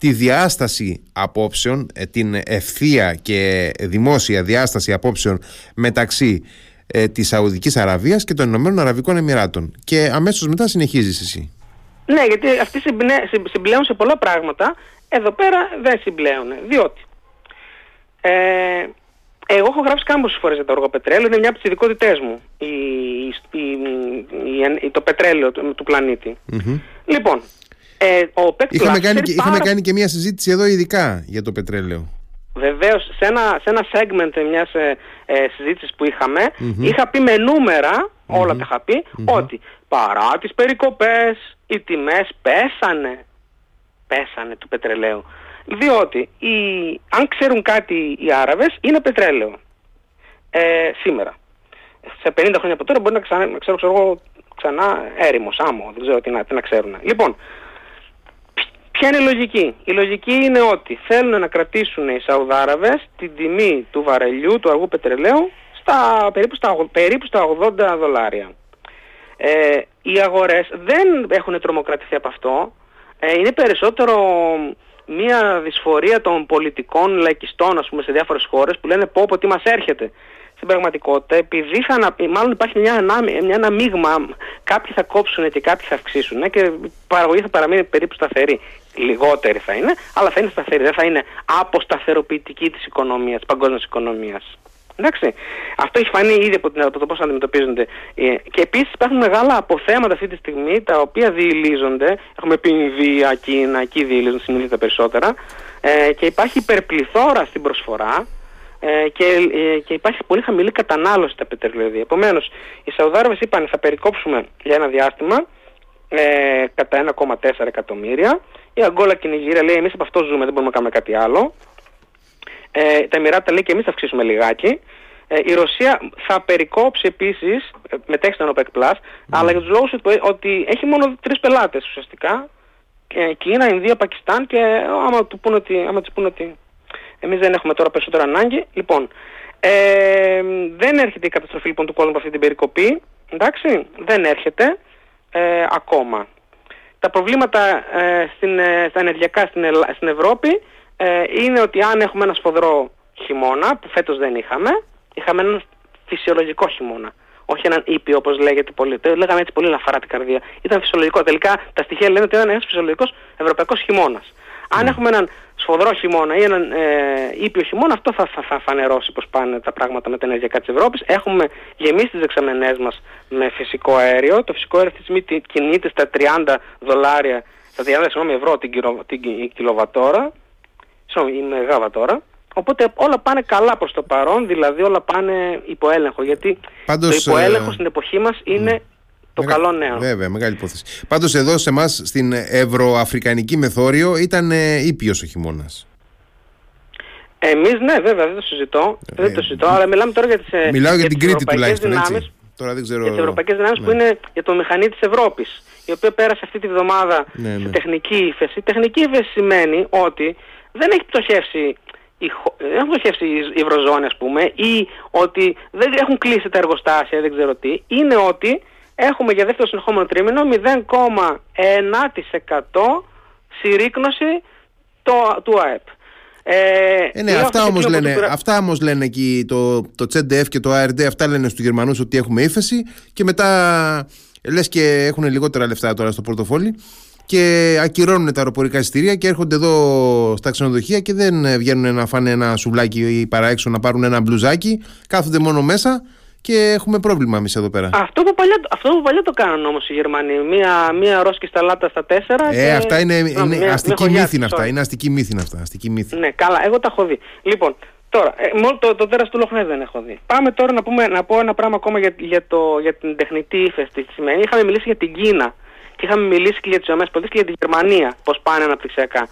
τη διάσταση απόψεων, ε, την ευθεία και δημόσια διάσταση απόψεων μεταξύ ε, της Σαουδικής Αραβίας και των Ηνωμένων Αραβικών Εμμυράτων. Και αμέσως μετά συνεχίζεις εσύ. Ναι, γιατί αυτοί συμπλέουν σε πολλά πράγματα. Εδώ πέρα δεν συμπλέουν. Διότι ε, εγώ έχω γράψει κάποιες φορές για το οργοπετρέλαιο, είναι μια από τις ειδικότητές μου, η, η, το πετρέλαιο του, του πλανητη Λοιπόν, ε, ο είχαμε, κάνει, και, είχαμε κάνει και μια συζήτηση εδώ ειδικά για το πετρέλαιο. Βεβαίως, σε ένα, σε ένα segment μιας ε, ε, συζήτησης που είχαμε, είχα πει με νούμερα, όλα τα είχα πει, ότι παρά τις περικοπές οι τιμές πέσανε. Πέσανε του πετρελαίου. Διότι οι, αν ξέρουν κάτι οι Άραβες είναι πετρέλαιο ε, σήμερα. Σε 50 χρόνια από τώρα μπορεί να, ξανά, να ξέρω, ξέρω ξανά έρημος, άμμο, δεν ξέρω τι να, τι να ξέρουν. Λοιπόν, ποια είναι η λογική; Η λογική είναι ότι θέλουν να κρατήσουν οι Σαουδάραβες την τιμή του βαρελιού, του αργού πετρελαίου, στα, περίπου, στα, περίπου στα 80 δολάρια. Ε, οι αγορές δεν έχουν τρομοκρατηθεί από αυτό. Ε, είναι περισσότερο μια δυσφορία των πολιτικών λαϊκιστών ας πούμε, σε διάφορες χώρες που λένε πω πω τι μας έρχεται. Στην πραγματικότητα, επειδή θα, μάλλον υπάρχει μια, μια, ένα μείγμα, κάποιοι θα κόψουν και κάποιοι θα αυξήσουν και η παραγωγή θα παραμείνει περίπου σταθερή. Λιγότερη θα είναι, αλλά θα είναι σταθερή, δεν θα είναι αποσταθεροποιητική της οικονομίας, της παγκόσμιας οικονομίας. Εντάξει. Αυτό έχει φανεί ήδη από, την, από το πώς αντιμετωπίζονται. Ε, και επίσης υπάρχουν μεγάλα αποθέματα αυτή τη στιγμή τα οποία διηλίζονται. Έχουμε πει Ινδία, Κίνα, εκεί διηλίζονται συνήθως τα περισσότερα. Ε, και υπάρχει υπερπληθώρα στην προσφορά ε, και, ε, και υπάρχει πολύ χαμηλή κατανάλωση στα πετρελαιωδία. Επομένως, οι Σαουδάραβες είπαν θα περικόψουμε για ένα διάστημα ε, κατά 1,4 εκατομμύρια. Η Αγκόλα και η Νιγήρια λέει: Εμείς από αυτό ζούμε, δεν μπορούμε να κάνουμε κάτι άλλο. Ε, τα Εμμυράτα λέει και εμείς θα αυξήσουμε λιγάκι. Ε, η Ρωσία θα περικόψει επίσης, ε, μετέχει στον OPEC Plus, αλλά για τους λόγους ότι έχει μόνο τρεις πελάτες ουσιαστικά. Ε, Κίνα, Ινδία, Πακιστάν και άμα του πούνε ότι, άμα τους πούνε ότι εμείς δεν έχουμε τώρα περισσότερο ανάγκη. Λοιπόν, ε, δεν έρχεται η καταστροφή λοιπόν του κόσμου από αυτή την περικοπή. Εντάξει, δεν έρχεται ε, ακόμα. Τα προβλήματα ε, στην, ε, στα ενεργειακά στην, στην Ευρώπη ε, είναι ότι αν έχουμε ένα σφοδρό χειμώνα, που φέτος δεν είχαμε, είχαμε έναν φυσιολογικό χειμώνα. Όχι έναν ήπιο όπως λέγεται πολύ. Το λέγαμε έτσι πολύ λαφαρά την καρδία. Ήταν φυσιολογικό. Τελικά τα στοιχεία λένε ότι ήταν ένας φυσιολογικός ευρωπαϊκός χειμώνας. Αν ναι. έχουμε έναν σφοδρό χειμώνα ή έναν ε, ήπιο χειμώνα, αυτό θα, θα, θα φανερώσει πώ πάνε τα πράγματα με τα ενεργειακά της Ευρώπης. Έχουμε γεμίσει τις δεξαμενές μας με φυσικό αέριο. Το φυσικό αέριο αυτή τη στιγμή κινείται στα 30 δολάρια, στα 30 ευρώ την, την, την κιλοβατόρα συγγνώμη, η Μεγάβα τώρα. Οπότε όλα πάνε καλά προς το παρόν, δηλαδή όλα πάνε υπό έλεγχο. Γιατί Πάντως, το υποέλεγχο ε... στην εποχή μας είναι το καλό νέο. Βέβαια, μεγάλη υπόθεση. Πάντως εδώ σε εμάς στην Ευρωαφρικανική Μεθόριο ήταν ε, ήπιος ο χειμώνας. Εμείς ναι, βέβαια, δεν το συζητώ. Ε, δεν το συζητώ, αλλά μιλάμε τώρα για τις ε, Μιλάω για, για την Κρήτη τουλάχιστον, δυνάμεις, έτσι. Τώρα δεν ξέρω... Για τις ευρωπαϊκές δυνάμεις ναι. που είναι για το μηχανή της Ευρώπης, η οποία πέρασε αυτή τη βδομάδα ναι, ναι. σε τεχνική ύφεση. Τεχνική ύφεση σημαίνει ότι δεν έχει πτωχεύσει η, δεν έχουν πτωχεύσει η Ευρωζώνη ας πούμε ή ότι δεν έχουν κλείσει τα εργοστάσια, δεν ξέρω τι, είναι ότι έχουμε για δεύτερο συνεχόμενο τρίμηνο 0,1% συρρήκνωση το, του ΑΕΠ. Ε, ε, ναι, αυτά όμως, λένε, αυτά όμως λένε εκεί το, το CDF και το ARD, αυτά λένε στους Γερμανούς ότι έχουμε ύφεση και μετά λες και έχουν λιγότερα λεφτά τώρα στο πορτοφόλι και ακυρώνουν τα αεροπορικά εισιτήρια και έρχονται εδώ στα ξενοδοχεία και δεν βγαίνουν να φάνε ένα σουβλάκι ή παραέξω να πάρουν ένα μπλουζάκι. Κάθονται μόνο μέσα και έχουμε πρόβλημα εμείς εδώ πέρα. Αυτό που παλιά, αυτό που παλιά το κάνουν όμως οι Γερμανοί. Μία, μία ρόσκη σταλάτα στα τέσσερα. Ε, και... αυτά είναι, είναι μία, αστική μύθη αυτά. Είναι αστική μύθη αυτά. Αστική μύθη. Ναι, καλά, εγώ τα έχω δει. Λοιπόν, τώρα, ε, μόνο το, το τέρας του Λοχνέ δεν έχω δει. Πάμε τώρα να, πούμε, να πω ένα πράγμα ακόμα για, για, το, για την τεχνητή ύφεση. Τι σημαίνει. Είχαμε μιλήσει για την Κίνα και είχαμε μιλήσει και για τις ΗΠΑ και για την Γερμανία πώς πάνε αναπτυξιακά.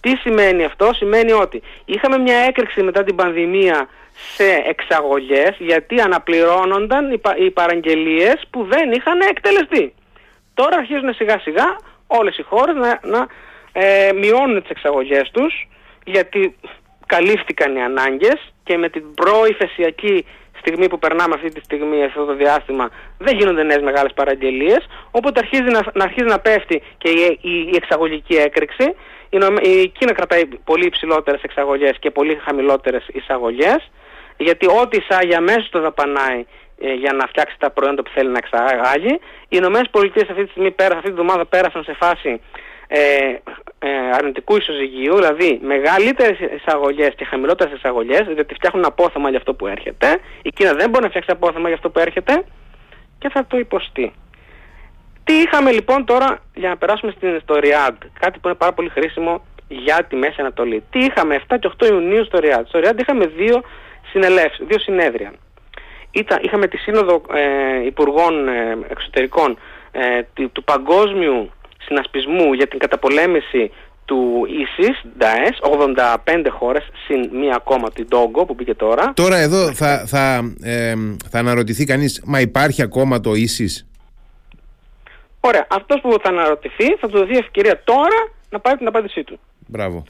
Τι σημαίνει αυτό, σημαίνει ότι είχαμε μια έκρηξη μετά την πανδημία σε εξαγωγές γιατί αναπληρώνονταν οι, πα, οι παραγγελίες που δεν είχαν εκτελεστεί. Τώρα αρχίζουν σιγά σιγά όλες οι χώρες να, να ε, μειώνουν τις εξαγωγές τους γιατί καλύφθηκαν οι ανάγκες και με την προϋφεσιακή στιγμή που περνάμε αυτή τη στιγμή, αυτό το διάστημα, δεν γίνονται νέες μεγάλες παραγγελίες, οπότε αρχίζει να, να, αρχίζει να πέφτει και η, η, η εξαγωγική έκρηξη. Η, η Κίνα κρατάει πολύ υψηλότερες εξαγωγές και πολύ χαμηλότερες εισαγωγές, γιατί ό,τι εισάγει αμέσως το δαπανάει ε, για να φτιάξει τα προϊόντα που θέλει να εξαγάγει. Οι Ηνωμένες Πολιτείες αυτή τη στιγμή, πέρα, αυτή τη εβδομάδα πέρασαν σε φάση ε, ε, αρνητικού ισοζυγίου, δηλαδή μεγαλύτερες εισαγωγές και χαμηλότερες εισαγωγές, διότι φτιάχνουν απόθεμα για αυτό που έρχεται. Η Κίνα δεν μπορεί να φτιάξει απόθεμα για αυτό που έρχεται και θα το υποστεί. Τι είχαμε λοιπόν τώρα για να περάσουμε στην, στο Ριάντ, κάτι που είναι πάρα πολύ χρήσιμο για τη Μέση Ανατολή. Τι είχαμε 7 και 8 Ιουνίου στο Ριάντ. Στο Ριάντ είχαμε δύο συνελεύσεις, δύο συνέδρια. Ήταν, είχαμε τη Σύνοδο ε, Υπουργών ε, Εξωτερικών ε, του, Παγκόσμιου Συνασπισμού για την καταπολέμηση του ΙΣΙΣ, ΝΤΑΕΣ, 85 χώρες, συν μία ακόμα την Τόγκο που μπήκε τώρα. Τώρα εδώ θα, θα, ε, θα αναρωτηθεί κανείς, μα υπάρχει ακόμα το ΙΣΙΣ. Ωραία, αυτός που θα αναρωτηθεί θα του δοθεί ευκαιρία τώρα να πάρει την απάντησή του. Μπράβο.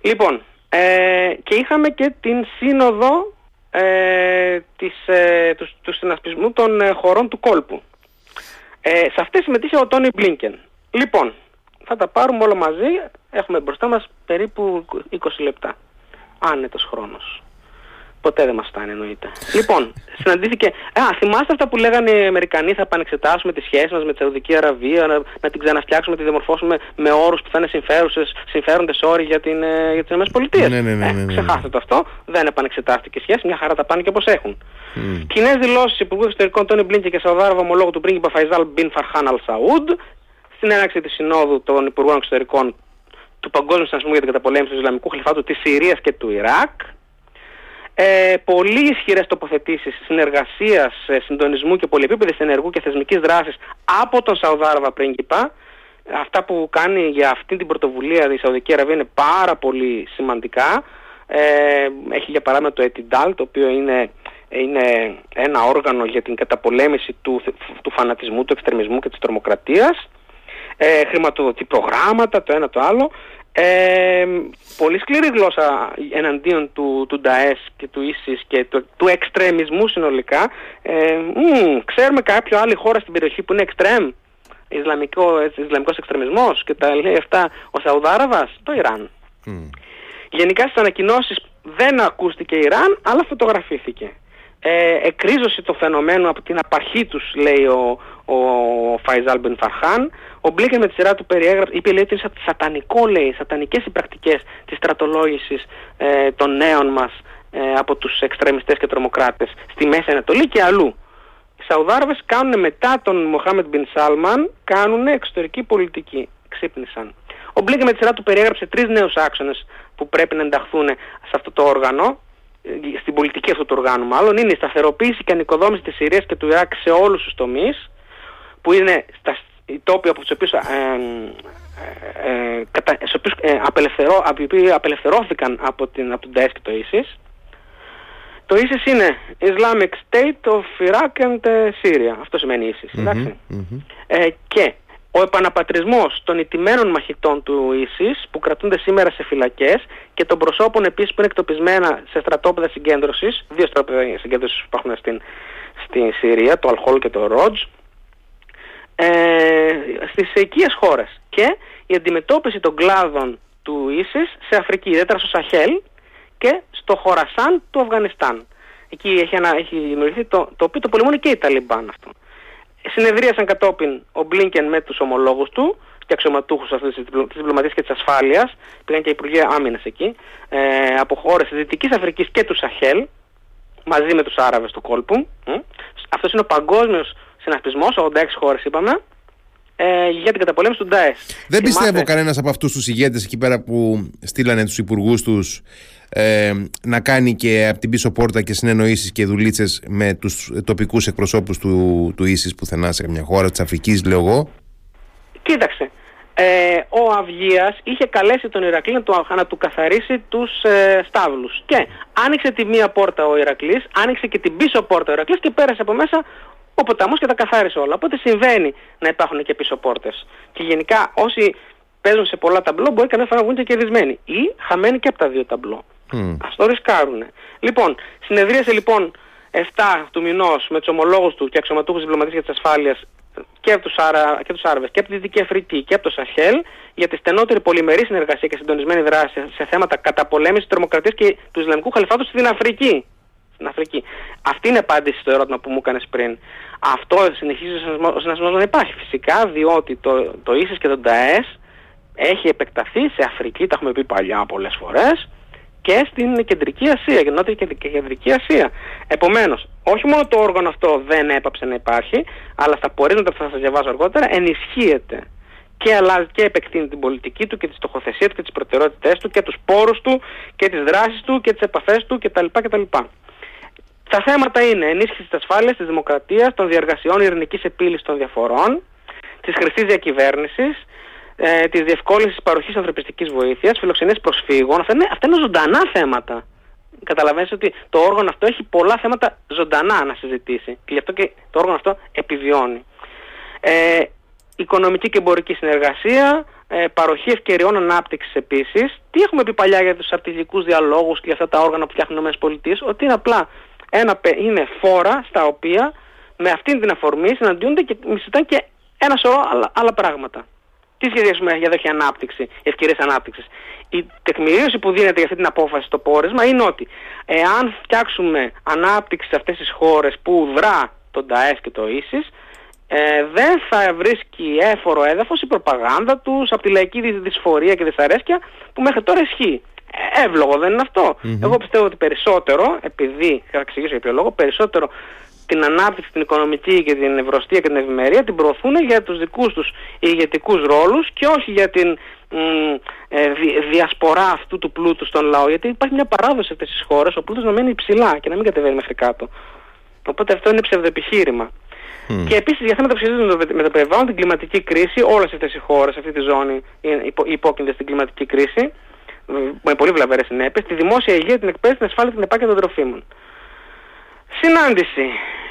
Λοιπόν, ε, και είχαμε και την σύνοδο ε, της, ε, του, του συνασπισμού των ε, χωρών του κόλπου. Ε, σε αυτές συμμετείχε ο Τόνι Μπλίνκεν. Λοιπόν, θα τα πάρουμε όλα μαζί. Έχουμε μπροστά μας περίπου 20 λεπτά. Άνετος χρόνος. Ποτέ δεν μας φτάνει εννοείται. Λοιπόν, συναντήθηκε. Α, θυμάστε αυτά που λέγανε οι Αμερικανοί, θα επανεξετάσουμε τη σχέση μας με τη Σαουδική Αραβία, να, να την ξαναφτιάξουμε, να τη διαμορφώσουμε με όρους που θα είναι συμφέροντες όροι για, την, ε, για τις ΗΠΑ. Ναι, ναι, ναι, ε, ναι, ναι, ξεχάστε το αυτό. Δεν επανεξετάστηκε σχέση, μια χαρά τα πάνε και όπως έχουν. Mm. Κοινέ δηλώσεις Υπουργού Εξωτερικών Τόνι Μπλίνκε και Σαουδάραβα ομολόγου του πρίγκιπα Φαϊζάλ Μπιν Φαρχάν Αλ Σαούντ στην έναρξη της Συνόδου των Υπουργών Εξωτερικών του Παγκόσμιου Συνασμού για την καταπολέμηση του Ισλαμικού Χλιφάτου της Συρίας και του Ιράκ ε, πολύ ισχυρές τοποθετήσεις συνεργασίας, ε, συντονισμού και πολυεπίπεδη ενεργού και θεσμικής δράσης από τον Σαουδάραβα πρίγκιπα. Αυτά που κάνει για αυτή την πρωτοβουλία η Σαουδική Αραβία είναι πάρα πολύ σημαντικά. Ε, έχει για παράδειγμα το ΕΤΙΝΤΑΛ, το οποίο είναι, είναι ένα όργανο για την καταπολέμηση του, του φανατισμού, του εξτρεμισμού και της τρομοκρατίας. Ε, χρηματοδοτεί προγράμματα, το ένα το άλλο. Ε, πολύ σκληρή γλώσσα εναντίον του, του Νταές και του ίσης και του, του εξτρεμισμού συνολικά. Ε, ξέρουμε κάποια άλλη χώρα στην περιοχή που είναι εξτρέμ, Ισλαμικό, Ισλαμικός εξτρεμισμός και τα λέει αυτά ο Σαουδάραβας, το Ιράν. Γενικά στις ανακοινώσεις δεν ακούστηκε Ιράν, αλλά φωτογραφήθηκε. Ε, εκρίζωση το φαινομένο από την απαρχή τους, λέει ο, ο Φαϊζάλ Μπεν Φαρχάν, ο Μπλίκεν με τη σειρά του περιέγραψε, είπε λέει ότι είναι σατανικό λέει, σατανικές οι πρακτικές της στρατολόγησης ε, των νέων μας ε, από τους εξτρεμιστές και τρομοκράτες στη Μέση Ανατολή και αλλού. Οι Σαουδάραβες κάνουν μετά τον Μοχάμετ Μπιν Σάλμαν, κάνουν εξωτερική πολιτική. Ξύπνησαν. Ο Μπλίκεν με τη σειρά του περιέγραψε τρεις νέους άξονες που πρέπει να ενταχθούν σε αυτό το όργανο ε, στην πολιτική αυτού του οργάνου μάλλον είναι η σταθεροποίηση και ανοικοδόμηση της Συρίας και του Ιράκ σε όλους τους τομείς που είναι στα, οι τόποι από τους οποίους, ε, ε, κατα, ε, απελευθερώ, απελευθερώθηκαν από, την, από τον ΤΑΕΣ και το ίσις. Το ίσις είναι Islamic State of Iraq and Syria. Αυτό σημαίνει ίσις, Ε, και ο επαναπατρισμός των ιτημένων μαχητών του ίσις που κρατούνται σήμερα σε φυλακές και των προσώπων επίσης που είναι εκτοπισμένα σε στρατόπεδα συγκέντρωσης, δύο στρατόπεδα συγκέντρωσης που υπάρχουν στην, στην Συρία, το Αλχόλ και το Ρότζ, ε, στις οικίες χώρες και η αντιμετώπιση των κλάδων του ίσης σε Αφρική, ιδιαίτερα στο Σαχέλ και στο Χορασάν του Αφγανιστάν. Εκεί έχει, ένα, έχει δημιουργηθεί το, το οποίο το πολεμούν και οι Ταλιμπάν αυτό. Συνεδρίασαν κατόπιν ο Μπλίνκεν με τους ομολόγους του και αξιωματούχους αυτής της διπλωματίας και της ασφάλειας, πήγαν και Υπουργεία Άμυνας εκεί, ε, από χώρες της Δυτικής Αφρικής και τους Σαχέλ, μαζί με τους Άραβες του κόλπου. Αυτός είναι ο παγκόσμιος συνασπισμός, 86 χώρες είπαμε, ε, για την καταπολέμηση του Ντάες. Δεν πιστεύω κανένας από αυτούς τους ηγέτες εκεί πέρα που στείλανε τους υπουργούς τους ε, να κάνει και από την πίσω πόρτα και συνεννοήσεις και δουλίτσες με τους τοπικούς εκπροσώπους του, του ίσης πουθενά σε μια χώρα της Αφρικής, λέω εγώ. Κοίταξε. Ε, ο Αυγίας είχε καλέσει τον Ηρακλή να του, να του καθαρίσει τους ε, στάβλους και άνοιξε τη μία πόρτα ο Ηρακλής, άνοιξε και την πίσω πόρτα ο Ηρακλής και πέρασε από μέσα ο ποταμός και τα καθάρισε όλα. Οπότε συμβαίνει να υπάρχουν και πίσω πόρτες. Και γενικά όσοι παίζουν σε πολλά ταμπλό μπορεί καμιά φορά να βγουν και κερδισμένοι ή χαμένοι και από τα δύο ταμπλό. Mm. Ας το ρισκάρουν. Λοιπόν, συνεδρίασε λοιπόν 7 του μηνός με τους ομολόγους του και αξιωματούχους διπλωματίες για τις ασφάλειες και από τους, Άρα, και τους Άραβες και από τη Δυτική Αφρική και από το Σαχέλ για τη στενότερη πολυμερή συνεργασία και συντονισμένη δράση σε θέματα καταπολέμησης τρομοκρατίας και του Ισλαμικού Χαλιφάτου στην Αφρική στην Αφρική. Αυτή είναι η απάντηση στο ερώτημα που μου έκανες πριν. Αυτό συνεχίζει ο συνασμό να υπάρχει φυσικά, διότι το, το ίσως και το ΝΤΑΕΣ έχει επεκταθεί σε Αφρική, τα έχουμε πει παλιά πολλές φορές, και στην Κεντρική Ασία, και Νότια και Κεντρική Ασία. Επομένως, όχι μόνο το όργανο αυτό δεν έπαψε να υπάρχει, αλλά στα πορίσματα που θα σας διαβάσω αργότερα ενισχύεται. και αλλάζει και επεκτείνει την πολιτική του και τη στοχοθεσία του και τις προτεραιότητές του και τους πόρους του και τις δράσεις του και τις επαφές του κτλ. κτλ. Τα θέματα είναι ενίσχυση της ασφάλειας, της δημοκρατίας, των διαργασιών ειρηνικής επίλυσης των διαφορών, της χρηστής διακυβέρνησης, ε, της διευκόλυνσης παροχής ανθρωπιστικής βοήθειας, φιλοξενίας προσφύγων. Αυτά είναι, αυτά είναι ζωντανά θέματα. Καταλαβαίνετε ότι το όργανο αυτό έχει πολλά θέματα ζωντανά να συζητήσει και γι' αυτό και το όργανο αυτό επιβιώνει. Ε, οικονομική και εμπορική συνεργασία, ε, παροχή ευκαιριών ανάπτυξης επίσης. Τι έχουμε πει παλιά για τους αρτηγικού διαλόγους και για αυτά τα όργανα που φτιάχνουν οι ΗΠΑ, ότι είναι απλά ένα, είναι φόρα στα οποία με αυτήν την αφορμή συναντιούνται και συζητάνε και ένα σωρό άλλα, άλλα πράγματα. Τι σχεδιασμού για τέτοια ανάπτυξη, ευκαιρίες ανάπτυξης. Η τεκμηρίωση που δίνεται για αυτή την απόφαση στο πόρισμα είναι ότι εάν φτιάξουμε ανάπτυξη σε αυτές τις χώρες που δρά τον ΤΑΕΣ και το ΙΣΙΣ, ε, δεν θα βρίσκει έφορο έδαφος η προπαγάνδα τους από τη λαϊκή δυσφορία και δυσαρέσκεια που μέχρι τώρα ισχύει. Ε, εύλογο δεν είναι Εγώ πιστεύω ότι περισσότερο, επειδή, θα εξηγήσω για ποιο λόγο, περισσότερο την ανάπτυξη, την οικονομική και την ευρωστία και την ευημερία την προωθούν για τους δικούς τους ηγετικούς ρόλους και όχι για την ε, διασπορά αυτού του πλούτου στον λαό. Γιατί υπάρχει μια παράδοση σε αυτές τις χώρες, ο πλούτος να μένει υψηλά και να μην κατεβαίνει μέχρι κάτω. Οπότε αυτό είναι ψευδεπιχείρημα. Mm. Και επίσης για θέματα που σχετίζονται με το περιβάλλον, την κλιματική κρίση, όλες αυτές οι χώρες, αυτή τη ζώνη υπόκεινται στην κλιματική κρίση, με πολύ βλαβερές συνέπειες, τη δημόσια υγεία, την εκπαίδευση, την ασφάλεια, την επάρκεια των τροφίμων. Συνάντηση.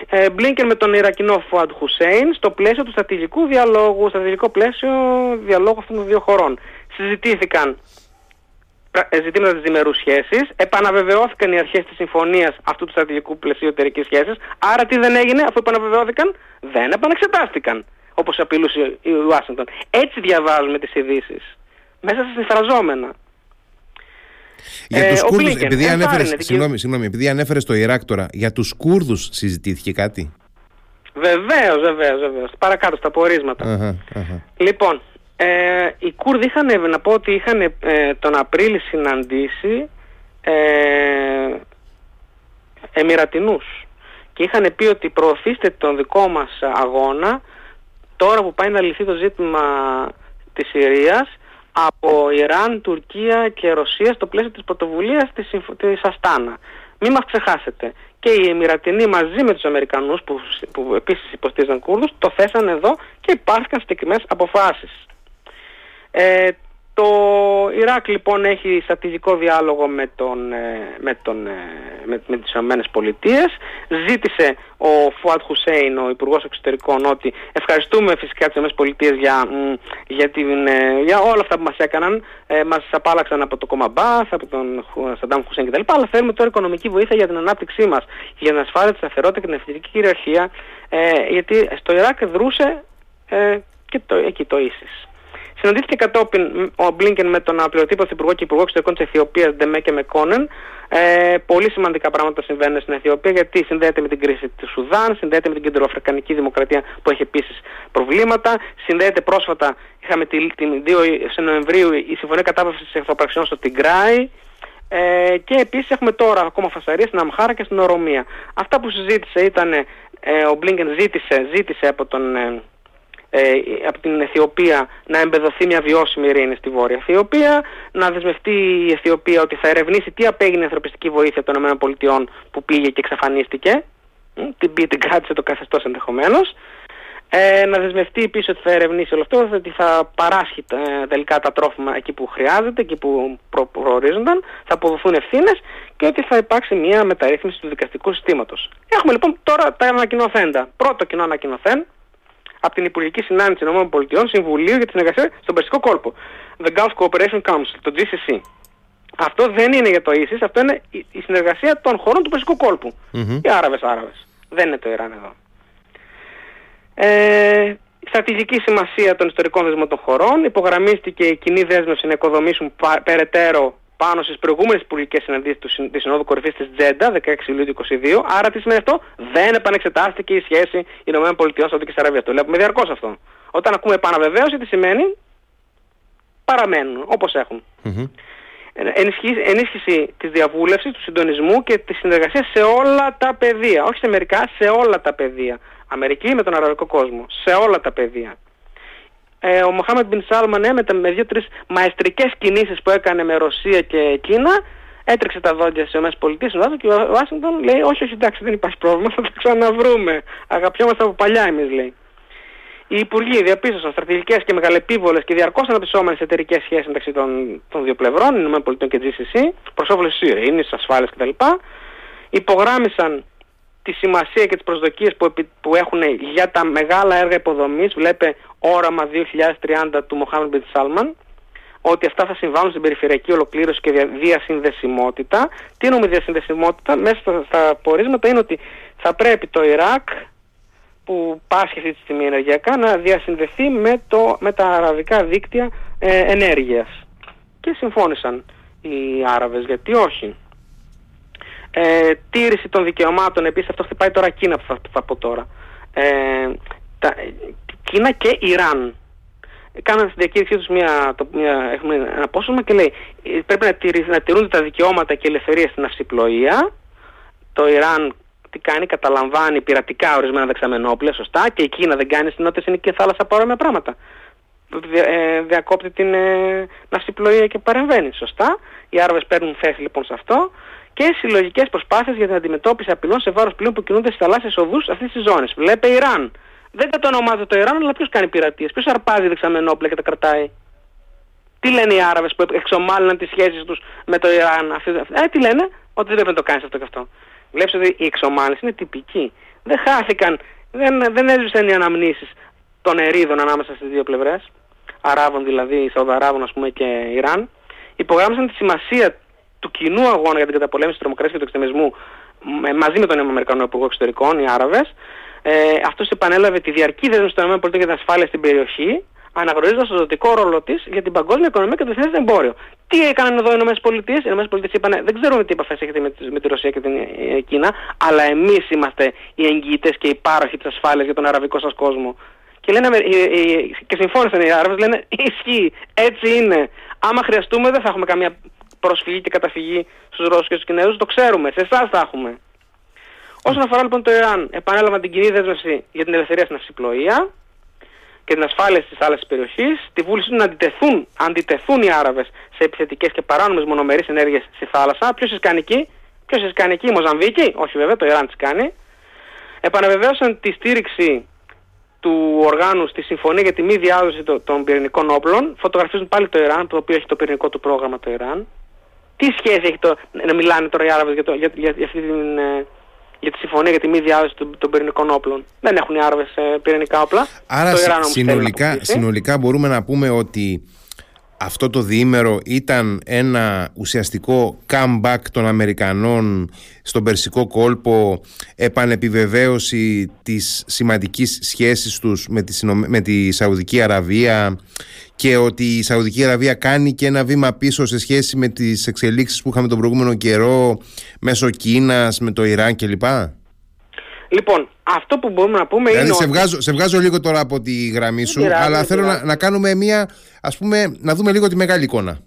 Ε, Μπλίνκερ με τον Ιρακινό Φουάντ Χουσέιν στο πλαίσιο του στρατηγικού διαλόγου, στρατηγικό πλαίσιο διαλόγου αυτών των δύο χωρών. Συζητήθηκαν ε, ζητήματα της διμερούς σχέσης, επαναβεβαιώθηκαν οι αρχές της συμφωνίας αυτού του στρατηγικού πλαισίου εταιρικής σχέσης. Άρα τι δεν έγινε, αφού επαναβεβαιώθηκαν, δεν επανεξετάστηκαν. Όπως απειλούσε η Ουάσιγκτον. Έτσι διαβάζουμε τις ειδήσεις. Μέσα στα συμφραζόμενα. Για ε, τους Κούρδους, επειδή, ανέφερες, συγγνώμη, συγγνώμη, επειδή ανέφερες το Ιράκ τώρα, για τους Κούρδους συζητήθηκε κάτι; Βεβαίως, βεβαίως, βεβαίως. Παρακάτω στα πορίσματα. Λοιπόν, ε, οι Κούρδοι είχαν, να πω ότι είχαν ε, τον Απρίλη συναντήσει ε, Εμμυρατινούς και είχαν πει ότι προωθήστε τον δικό μας αγώνα τώρα που πάει να λυθεί το ζήτημα της Συρίας από Ιράν, Τουρκία και Ρωσία στο πλαίσιο της πρωτοβουλίας της, της Αστάνα. Μην μας ξεχάσετε. Και οι Εμμυρατινοί μαζί με τους Αμερικανούς που, που επίσης υποστήριζαν Κούρδους το θέσαν εδώ και υπάρχουν συγκεκριμένες αποφάσεις. Ε, το Ιράκ λοιπόν έχει στρατηγικό διάλογο με, τον, ε, με, τον, ε, με, με τις Ηνωμένες Πολιτείες. Ζήτησε ο Φουάτ Χουσέιν, ο Υπουργός Εξωτερικών, ότι ευχαριστούμε φυσικά τις Ηνωμένες Πολιτείες για, για, την, ε, για όλα αυτά που μας έκαναν. Ε, μας απάλαξαν από το κόμμα Μπάθ, από τον Σαντάμ Χουσέιν κτλ. Αλλά θέλουμε τώρα οικονομική βοήθεια για την ανάπτυξή μας, για την ασφάλεια, τη σταθερότητα και την ευθυντική κυριαρχία. Ε, γιατί στο Ιράκ δρούσε ε, και το, εκεί το ίσις. Συναντήθηκε κατόπιν ο Μπλίνκεν με τον αναπληρωτή πρωθυπουργό και υπουργό εξωτερικών της Αιθιοπίας, Ντεμέκε Μεκόνεν. Ε, πολύ σημαντικά πράγματα συμβαίνουν στην Αιθιοπία γιατί συνδέεται με την κρίση του Σουδάν, συνδέεται με την κεντροαφρικανική δημοκρατία που έχει επίσης προβλήματα. Συνδέεται πρόσφατα, είχαμε την, την 2 Νοεμβρίου η συμφωνία κατάβαση εχθροπραξιών στο Τιγκράι. Ε, και επίσης έχουμε τώρα ακόμα φασαρία στην Αμχάρα και στην Ορομία. Αυτά που συζήτησε ήταν, ε, ο Μπλίνκεν ζήτησε, ζήτησε από τον ε, ε, από την Αιθιοπία να εμπεδοθεί μια βιώσιμη ειρήνη στη Βόρεια Αιθιοπία, να δεσμευτεί η Αιθιοπία ότι θα ερευνήσει τι απέγινε η ανθρωπιστική βοήθεια των ΗΠΑ που πήγε και εξαφανίστηκε, την πήγε, την κράτησε το καθεστώς ενδεχομένως, ε, να δεσμευτεί επίσης ότι θα ερευνήσει όλο αυτό, ότι θα παράσχει ε, τελικά τα τρόφιμα εκεί που χρειάζεται, εκεί που προ, προορίζονταν, θα αποδοθούν ευθύνες και ότι θα υπάρξει μια μεταρρύθμιση του δικαστικού συστήματος. Έχουμε λοιπόν τώρα τα ανακοινοθέντα. Πρώτο κοινό ανακοινοθέν, από την Υπουργική Συνάντηση των ΗΠΑ Συμβουλίου για τη Συνεργασία στον Περσικό Κόλπο. The Gulf Cooperation Council, το GCC. Αυτό δεν είναι για το ίσις, αυτό είναι η συνεργασία των χωρών του Περσικού κόλπου. Mm-hmm. Οι Άραβες Άραβες. Δεν είναι το Ιράν εδώ. Ε, στρατηγική σημασία των ιστορικών δεσμών των χωρών. Υπογραμμίστηκε η κοινή δέσμευση να οικοδομήσουν περαιτέρω πάνω στις προηγούμενες υπουργικές συναντήσεις της Συνόδου Κορυφής της Τζέντα, 16 Ιουλίου του 2022. Άρα τι σημαίνει αυτό, δεν επανεξετάστηκε η σχέση ΗΠΑ Σαουδικής Αραβίας. Το βλέπουμε διαρκώς αυτό. Όταν ακούμε επαναβεβαίωση, τι σημαίνει, παραμένουν όπως έχουν. Mm-hmm. Ενίσχυση, ενίσχυση της διαβούλευσης, του συντονισμού και της συνεργασίας σε όλα τα πεδία. Όχι σε μερικά, σε όλα τα πεδία. Αμερική με τον αραβικό κόσμο. Σε όλα τα πεδία. Ε, ο Μοχάμετ Μπιν Σάλμαν έμετα με δύο-τρεις μαεστρικές κινήσεις που έκανε με Ρωσία και Κίνα έτρεξε τα δόντια σε ΗΠΑ και ο Ουάσιγκτον λέει όχι, όχι εντάξει δεν υπάρχει πρόβλημα, θα τα ξαναβρούμε. Αγαπιόμαστε από παλιά εμείς λέει. Οι υπουργοί διαπίστωσαν στρατηγικές και μεγαλεπίβολες και διαρκώς αναπτυσσόμενες εταιρικές σχέσεις μεταξύ των, των δύο πλευρών, ΗΠΑ και GCC, προς όφελος της ειρήνης, ασφάλειας κτλ. Υπογράμμισαν τη σημασία και τις προσδοκίες που, που έχουν για τα μεγάλα έργα υποδομής, βλέπε όραμα 2030 του Μοχάμεν Μπιν Σάλμαν, ότι αυτά θα συμβάλλουν στην περιφερειακή ολοκλήρωση και διασυνδεσιμότητα. Τι εννοούμε διασυνδεσιμότητα, μέσα στα, στα πορίσματα είναι ότι θα πρέπει το Ιράκ που πάσχει αυτή τη στιγμή ενεργειακά να διασυνδεθεί με, το, με τα αραβικά δίκτυα ε, ενέργειας. Και συμφώνησαν οι Άραβες, γιατί όχι. Ε, τήρηση των δικαιωμάτων, επίσης αυτό χτυπάει τώρα Κίνα που θα, θα πω τώρα. Ε, τα, Κίνα και Ιράν κάναν στην διακήρυξή τους μια, το, μια, έχουμε ένα απόσωμα και λέει ε, πρέπει να, τηρεί, να τηρούνται τα δικαιώματα και ελευθερία στην αυσιπλοεία. Το Ιράν τι κάνει, καταλαμβάνει πειρατικά ορισμένα δεξαμενόπλαια, σωστά, και η Κίνα δεν κάνει στην νότια και θάλασσα παρόμοια πράγματα. Ε, διακόπτει την ε, ναυσιπλοεία και παρεμβαίνει, σωστά. Οι Άραβες παίρνουν θέση λοιπόν σε αυτό και συλλογικές προσπάθειες για την αντιμετώπιση απειλών σε βάρος πλοίων που κινούνται στις θαλάσσιες οδούς αυτής της ζώνης. Βλέπε Ιράν. Δεν θα το ονομάζεται το Ιράν, αλλά ποιος κάνει πειρατείες. Ποιος αρπάζει δεξαμενόπλαια και τα κρατάει. Τι λένε οι Άραβες που εξομάλυναν τις σχέσεις τους με το Ιράν. Αυτή, ε, τι λένε, ότι δεν πρέπει να το κάνεις αυτό και αυτό. Βλέπεις ότι η εξομάλυνση είναι τυπική. Δεν χάθηκαν, δεν, δεν έζησαν οι αναμνήσεις των ερίδων ανάμεσα στις δύο πλευρές. Αράβων δηλαδή, Σαουδαράβων ας πούμε και Ιράν. Υπογράμμισαν τη σημασία του κοινού αγώνα για την καταπολέμηση του τρομοκρατίας και του εξτρεμισμού μαζί με τον Αμερικανό Υπουργό Εξωτερικών, οι Άραβες. Ε, Αυτός επανέλαβε τη διαρκή δέσμευση των ΗΠΑ για την ασφάλεια στην περιοχή, αναγνωρίζοντας το ζωτικό ρόλο της για την παγκόσμια οικονομία και το διεθνές εμπόριο. Τι έκαναν εδώ οι ΗΠΑ, οι ΗΠΑ είπαν δεν ξέρουμε τι επαφές έχετε με, με τη Ρωσία και την ε, Κίνα, αλλά εμείς είμαστε οι εγγυητές και οι πάροχοι της ασφάλειας για τον αραβικό σας κόσμο. Και, λένε, και συμφώνησαν οι Άραβες, λένε ισχύει, έτσι είναι. Άμα χρειαστούμε δεν θα έχουμε καμία προσφυγή και καταφυγή στους Ρώσους και στους Κινέζους, το ξέρουμε, σε εσάς θα έχουμε. Όσον αφορά λοιπόν το Ιράν, επανέλαβαν την κοινή δέσμευση για την ελευθερία στην αυσιπλοεία και την ασφάλεια στις άλλες περιοχής, τη βούληση του να αντιτεθούν, αντιτεθούν οι Άραβες σε επιθετικές και παράνομες μονομερείς ενέργειες στη θάλασσα. Ποιος τις κάνει εκεί, ποιος τις κάνει εκεί, η Μοζαμβίκη, όχι βέβαια, το Ιράν τις κάνει. Επαναβεβαίωσαν τη στήριξη του οργάνου στη συμφωνία για τη μη διάδοση των πυρηνικών όπλων. Φωτογραφίζουν πάλι το Ιράν, το οποίο έχει το πυρηνικό του πρόγραμμα το Ιράν. Τι σχέση έχει το, να μιλάνε τώρα οι Άραβες για, το, για, για, για, αυτή την, ε, για τη συμφωνία για τη μη διάδοση των, των πυρηνικών όπλων. Δεν έχουν οι Άραβες ε, πυρηνικά όπλα. Άρα το Ιράν, συνολικά, συνολικά μπορούμε να πούμε ότι αυτό το διήμερο ήταν ένα ουσιαστικό comeback των Αμερικανών στον Περσικό κόλπο επανεπιβεβαίωση της σημαντικής σχέσης τους με τη, με τη Σαουδική Αραβία και ότι η Σαουδική Αραβία κάνει και ένα βήμα πίσω σε σχέση με τις εξελίξεις που είχαμε τον προηγούμενο καιρό μέσω Κίνας, με το Ιράν κλπ; Λοιπόν, αυτό που μπορούμε να πούμε δηλαδή είναι. Σε, ότι... βγάζω, σε βγάζω λίγο τώρα από τη γραμμή σου, αλλά θέλω να, να κάνουμε μία. ας πούμε, να δούμε λίγο τη μεγάλη εικόνα.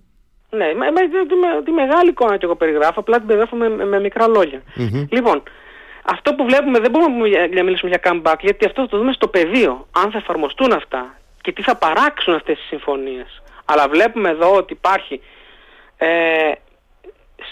Ναι, με, με, τη, τη, μεγάλη εικόνα και εγώ περιγράφω, απλά την περιγράφω με, με, μικρά λόγια. Mm-hmm. Λοιπόν, αυτό που βλέπουμε δεν μπορούμε να μιλήσουμε για comeback, γιατί αυτό θα το δούμε στο πεδίο. Αν θα εφαρμοστούν αυτά και τι θα παράξουν αυτές τις συμφωνίες. Αλλά βλέπουμε εδώ ότι υπάρχει ε,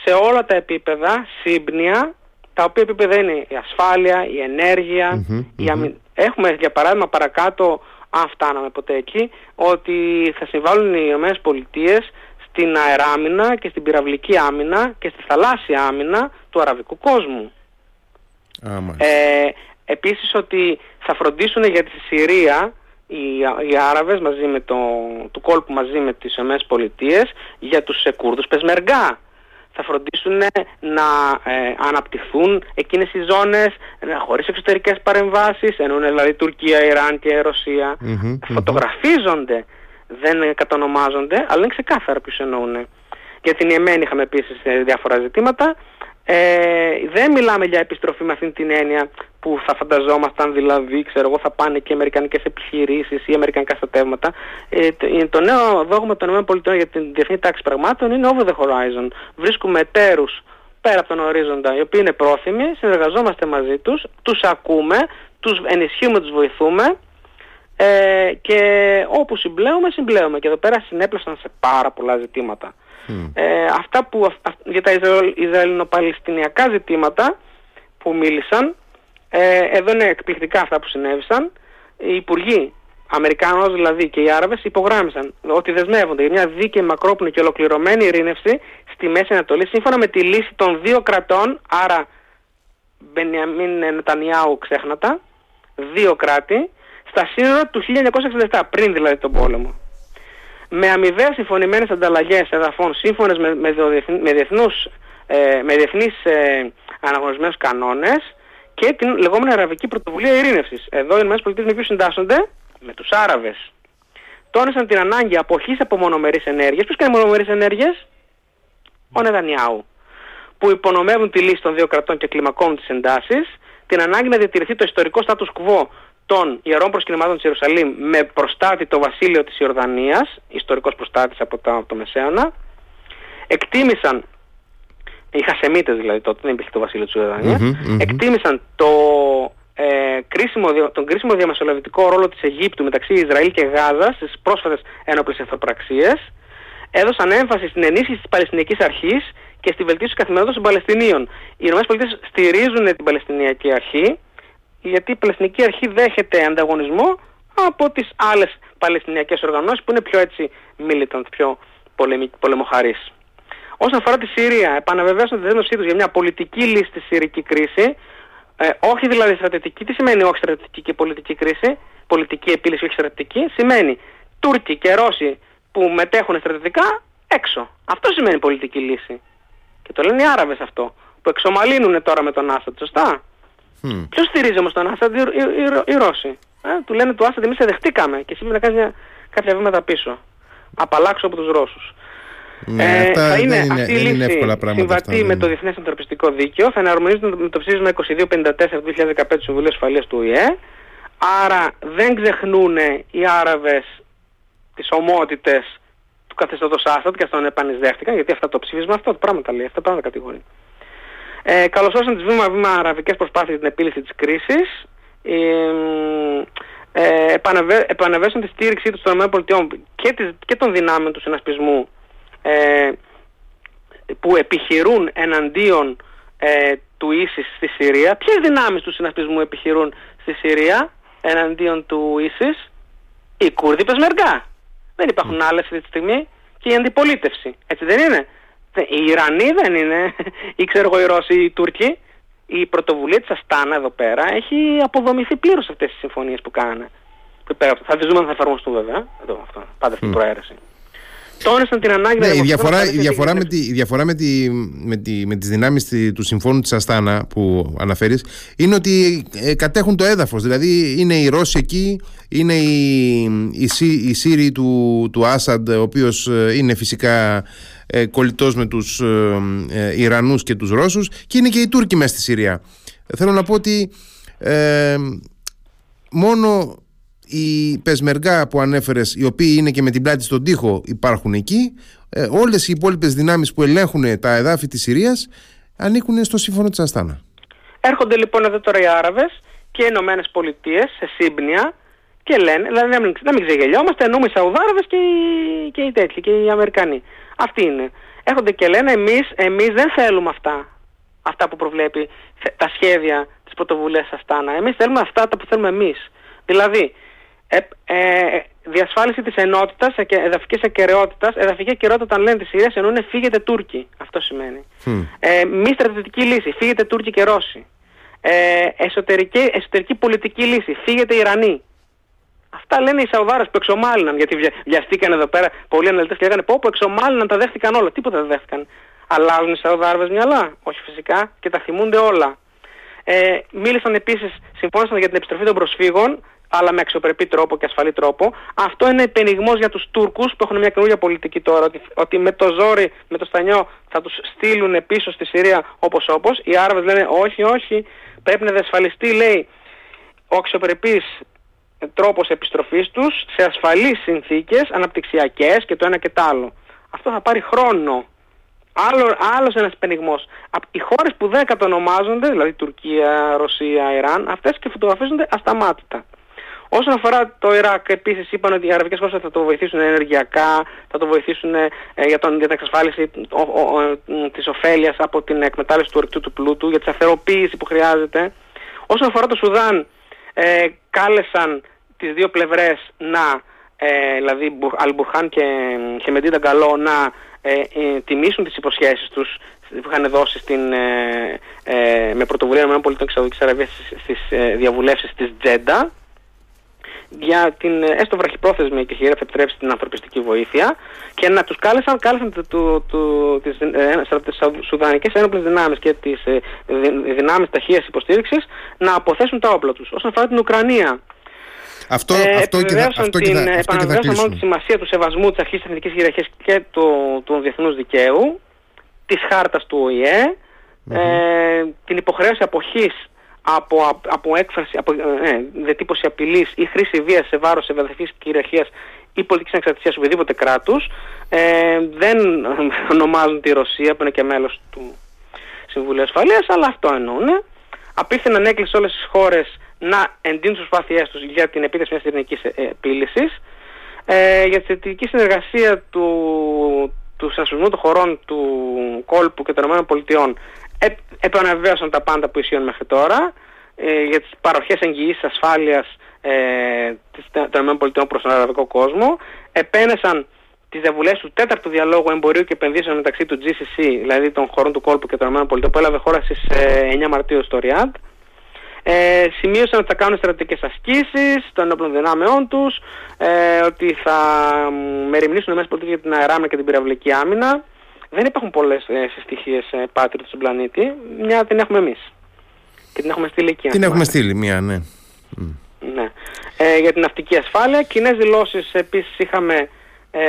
σε όλα τα επίπεδα σύμπνοια τα οποία επίπεδα είναι η ασφάλεια, η ενεργεια η αμυ... Έχουμε για παράδειγμα παρακάτω, αν φτάναμε ποτέ εκεί, ότι θα συμβάλλουν οι Ηνωμένες Πολιτείες στην αεράμινα και στην πυραυλική άμυνα και στη θαλάσσια άμυνα του αραβικού κόσμου. ε, επίσης ότι θα φροντίσουν για τη Συρία οι, οι Άραβες μαζί με το, του κόλπου μαζί με τις Ηνωμένες Πολιτείες για τους Κούρδους Πεσμεργά θα φροντίσουν να ε, αναπτυχθούν εκείνες οι ζώνες ε, χωρίς εξωτερικές παρεμβάσεις, εννοούν δηλαδή Τουρκία, Ιράν και Ρωσία. Φωτογραφίζονται, δεν κατονομάζονται, αλλά είναι ξεκάθαρα ποιους εννοούν. Για την Ιεμένη είχαμε επίσης ε, διάφορα ζητήματα. Ε, δεν μιλάμε για επιστροφή με αυτήν την έννοια που θα φανταζόμασταν δηλαδή, ξέρω εγώ, θα πάνε και αμερικανικές επιχειρήσεις ή αμερικανικά στρατεύματα. Ε, το, το νέο δόγμα των ΗΠΑ για την διεθνή τάξη πραγμάτων είναι over the horizon. Βρίσκουμε εταίρους πέρα από τον ορίζοντα, οι οποίοι είναι πρόθυμοι, συνεργαζόμαστε μαζί τους, τους ακούμε, τους ενισχύουμε, τους βοηθούμε ε, και όπου συμπλέουμε, συμπλέουμε. Και εδώ πέρα συνέπλασαν σε πάρα πολλά ζητήματα. Ε, αυτά που, για τα Ισραηλινο-Παλαιστινιακά ζητήματα που μίλησαν, ε, εδώ είναι εκπληκτικά αυτά που συνέβησαν. Οι υπουργοί, Αμερικάνος δηλαδή και οι Άραβες υπογράμμισαν ότι δεσμεύονται για μια δίκαιη, μακρόπνοη και ολοκληρωμένη ειρήνευση στη Μέση Ανατολή σύμφωνα με τη λύση των δύο κρατών, άρα Μπενιαμίν Νετανιάου ξέχνατα, δύο κράτη, στα σύνορα του 1967, πριν δηλαδή τον πόλεμο. Με αμοιβαία συμφωνημένες ανταλλαγές εδαφών σύμφωνες με, με, με, διεθνούς, ε, με διεθνείς ε, αναγνωρισμένους κανόνες και την λεγόμενη Αραβική Πρωτοβουλία Ειρήνευσης. Εδώ οι ΗΠΑ με ποιους συντάσσονται, με τους Άραβες. Τόνισαν την ανάγκη αποχής από μονομερείς ενέργειες. Ποιος κάνει μονομερείς ενέργειες; Ο Νεδανιάου. Που υπονομεύουν τη λύση των δύο κρατών και κλιμακώνουν τις εντάσεις. Την ανάγκη να διατηρηθεί το ιστορικό status quo των ιερών προσκυνημάτων της Ιερουσαλήμ με προστάτη το βασίλειο της Ιορδανίας, ιστορικός προστάτης από το, από το Μεσαίωνα. Εκτίμησαν οι Χασεμίτες δηλαδή τότε, δεν υπήρχε το βασίλειο της ιορδανιας εκτίμησαν το, ε, κρίσιμο, τον κρίσιμο διαμεσολαβητικό ρόλο της Αιγύπτου μεταξύ Ισραήλ και Γάζας στις πρόσφατες ένοπλες ευθοπραξίες, έδωσαν έμφαση στην ενίσχυση της Παλαιστινιακής Αρχής και στη βελτίωση της καθημερινότητας των Παλαιστινίων. Οι ΗΠΑ στηρίζουν την Παλαιστινιακή Αρχή, γιατί η Παλαιστινική Αρχή δέχεται ανταγωνισμό από τις άλλες Παλαιστινιακές οργανώσεις που είναι πιο έτσι militant, πιο πολεμοχαρείς. Όσον αφορά τη Συρία, επαναβεβαίωσαν τη δέσμευσή τους για μια πολιτική λύση στη Συρική κρίση, ε, όχι δηλαδή στρατιωτική. Τι σημαίνει όχι στρατιωτική και πολιτική κρίση, πολιτική επίλυση όχι στρατιωτική, σημαίνει Τούρκοι και Ρώσοι που μετέχουν στρατιωτικά έξω. Αυτό σημαίνει πολιτική λύση. Και το λένε οι Άραβες αυτό, που εξομαλύνουν τώρα με τον Άσαντ, σωστά; Mm. Ποιος στηρίζει όμως τον Άσαντ, οι, οι, οι, οι Ρώσοι. Ε, του λένε του Άσαντ, εμείς σε δεχτήκαμε και εσύ να κάνει κάποια βήματα πίσω. Απαλλάξω από τους Ρώσους. Ναι, ε, θα είναι, είναι, αυτή η λύση εύκολα πράγματα συμβατή με το Διεθνές Ανθρωπιστικό Δίκαιο, θα εναρμονίζεται με το ψήφισμα 2254 του 2015 του Συμβουλίου Ασφαλείας του ΟΗΕ. Άρα δεν ξεχνούν οι Άραβες τις ομότητες του καθεστώτος Άσαντ και αυτόν επανεισδέχτηκαν, γιατί αυτά το ψήφισμα αυτό το πράγμα τα λέει, αυτά πράγματα κατηγορεί. Ε, καλωσόρισαν τις βήμα-βήμα αραβικές προσπάθειες για την επίλυση της κρίσης. Ε, ε, επαναβέσαν τη στήριξή τους των ΗΠΑ και, και των δυνάμεων του συνασπισμού ε, που επιχειρούν εναντίον ε, του ίσης στη Συρία. Ποιες δυνάμεις του συνασπισμού επιχειρούν στη Συρία εναντίον του ίσης. Οι Κούρδοι Πεσμεργά. Δεν υπάρχουν άλλες αυτή τη στιγμή και η αντιπολίτευση. Έτσι δεν είναι; Οι Ιρανοί δεν είναι, ή ξέρω εγώ οι Ρώσοι ή οι Τούρκοι. Η πρωτοβουλία της Αστάνα εδώ πέρα έχει αποδομηθεί πλήρως αυτές τις συμφωνίες που κάνανε. Θα τις δούμε αν θα εφαρμοστούν βέβαια. Εδώ, αυτό, πάντα αυτή η προαίρεση τόνισαν την ανάγκη ναι, η διαφορά, η διαφορά, με, τη, η διαφορά με, τη, με, τη, με τις δυνάμεις του Συμφώνου της Αστάνα που αναφέρεις είναι ότι ε, κατέχουν το έδαφος δηλαδή είναι οι Ρώσοι εκεί είναι οι, οι, οι Σύριοι του, του Άσαντ ο οποίος ε, είναι φυσικά ε, κολλητός με τους ε, ε, Ιρανούς και τους Ρώσους και είναι και οι Τούρκοι μέσα στη Συρία θέλω να πω ότι ε, μόνο οι πεσμεργά που ανέφερες, οι οποίοι είναι και με την πλάτη στον τοίχο υπάρχουν εκεί, ε, όλες οι υπόλοιπες δυνάμεις που ελέγχουν τα εδάφη της Συρίας ανήκουν στο σύμφωνο της Αστάνα. Έρχονται λοιπόν εδώ τώρα οι Άραβες και οι Ηνωμένες Πολιτείες σε σύμπνοια και λένε, δηλαδή να μην, να μην ξεγελιόμαστε, εννοούμε οι Σαουδάραβες και οι, και οι τέτοιοι και οι Αμερικανοί. Αυτοί είναι. Έρχονται και λένε εμείς, εμείς δεν θέλουμε αυτά. Αυτά που προβλέπει τα σχέδια της πρωτοβουλίας Αστάνα. Εμείς θέλουμε αυτά τα που θέλουμε εμείς. Δηλαδή, ε, ε, διασφάλιση της ενότητας, εδαφικής ακαιρεότητας, εδαφική ακαιρεότητα όταν λένε της Συρίας εννοούν φύγετε Τούρκοι, αυτό σημαίνει. Ε, μη στρατιωτική λύση, φύγετε Τούρκοι και Ρώσοι. Ε, εσωτερική, εσωτερική πολιτική λύση, φύγετε Ιρανοί. Αυτά λένε οι Σαουδάρες που εξομάλυναν, γιατί βιαστήκαν εδώ πέρα πολλοί αναλυτές και λέγανε πω που εξομάλυναν, τα δέχτηκαν όλα. Τίποτα δεν δέχτηκαν. Αλλάζουν οι Σαουδάρες μυαλά. Όχι φυσικά και τα θυμούνται όλα. Ε, μίλησαν επίσης, συμφώνησαν για την επιστροφή των προσφύγων αλλά με αξιοπρεπή τρόπο και ασφαλή τρόπο. Αυτό είναι επενιγμός για τους Τούρκους που έχουν μια καινούργια πολιτική τώρα, ότι, ότι με το ζόρι, με το στανιό θα τους στείλουν πίσω στη Συρία όπως όπως. Οι Άραβες λένε όχι, όχι, πρέπει να διασφαλιστεί, λέει, ο αξιοπρεπής τρόπος επιστροφής τους σε ασφαλείς συνθήκες, αναπτυξιακές και το ένα και το άλλο. Αυτό θα πάρει χρόνο. Άλλο, άλλος ένας πενιγμός. Οι χώρες που δεν κατονομάζονται, δηλαδή Τουρκία, Ρωσία, Ιράν, αυτές και φωτογραφίζονται ασταμάτητα. Όσον αφορά το Ιράκ, επίσης είπαν ότι οι αραβικές χώρες θα το βοηθήσουν ενεργειακά, θα το βοηθήσουν ε, για, τον, για την εξασφάλιση της ωφέλειας από την εκμετάλλευση του ορεικτού του πλούτου, για τη σταθεροποίηση που χρειάζεται. Όσον αφορά το Σουδάν, ε, κάλεσαν τις δύο πλευρές να, ε, δηλαδή Αλμπουρχάν και Χεμεντίντα Γκαλό, να ε, ε, τιμήσουν τις υποσχέσεις τους που είχαν δώσει στην, ε, ε, με πρωτοβουλία των ΗΠΑ και Σαουδικής Αραβίας στις ε, διαβουλεύσεις της Τζέντα για την ε, έστω βραχυπρόθεσμη και χειρά θα επιτρέψει την ανθρωπιστική βοήθεια. Και να τους κάλεσαν, κάλεσαν του, του, του, τις, ε, τις Σουδανικές Ένοπλες Δυνάμεις και τις ε, δυνάμεις ταχείας υποστήριξης να αποθέσουν τα όπλα τους. Όσον αφορά την Ουκρανία, αυτό, ε, αυτό και θα, αυτό την, και θα, αυτό μόνο τη σημασία του σεβασμού της αρχής της εθνικής κυριαρχίας και του, του διεθνούς δικαίου, της χάρτας του οηε ε, την υποχρέωση αποχής από, από έκφραση, από ε, δετύπωση απειλής ή χρήση βίας σε βάρος ευαδευτικής κυριαρχίας ή πολιτικής ανεξαρτησίας οποιοδήποτε κράτους ε, δεν ονομάζουν τη Ρωσία που είναι και μέλος του Συμβουλίου Ασφαλείας αλλά αυτό εννοούν. Απίθυναν έκλεισε όλες τις χώρες να εντείνουν τις προσπάθειές τους για την επίτευξη μιας ειρηνικής ε, επίλυσης ε, για τη θετική συνεργασία του, του συνασπισμού των χωρών του κόλπου και των ΗΠΑ ε, επαναβεβαίωσαν τα πάντα που ισχύουν μέχρι τώρα ε, για τις παροχές εγγυήσεις ασφάλειας ε, των ΗΠΑ προς τον αραβικό κόσμο επένεσαν τις διαβουλές του τέταρτου διαλόγου εμπορίου και επενδύσεων μεταξύ του GCC, δηλαδή των χωρών του κόλπου και των ΗΠΑ που έλαβε χώρα στις 9 ε, Μαρτίου στο Ριάντ ε, σημείωσαν ότι θα κάνουν στρατιωτικές ασκήσεις των ενόπλων δυνάμεών τους, ε, ότι θα μεριμνήσουν μέσα ΗΠΑ για την αεράμυνα και την πυραυλική άμυνα. Δεν υπάρχουν πολλές ε, συστοιχίες ε, πάτριτος στον πλανήτη, μια την έχουμε εμείς. Και την έχουμε στείλει εκεί. Την έχουμε στείλει μία, ναι. ναι. Ε, για την ναυτική ασφάλεια, κοινέ δηλώσεις επίσης είχαμε ε,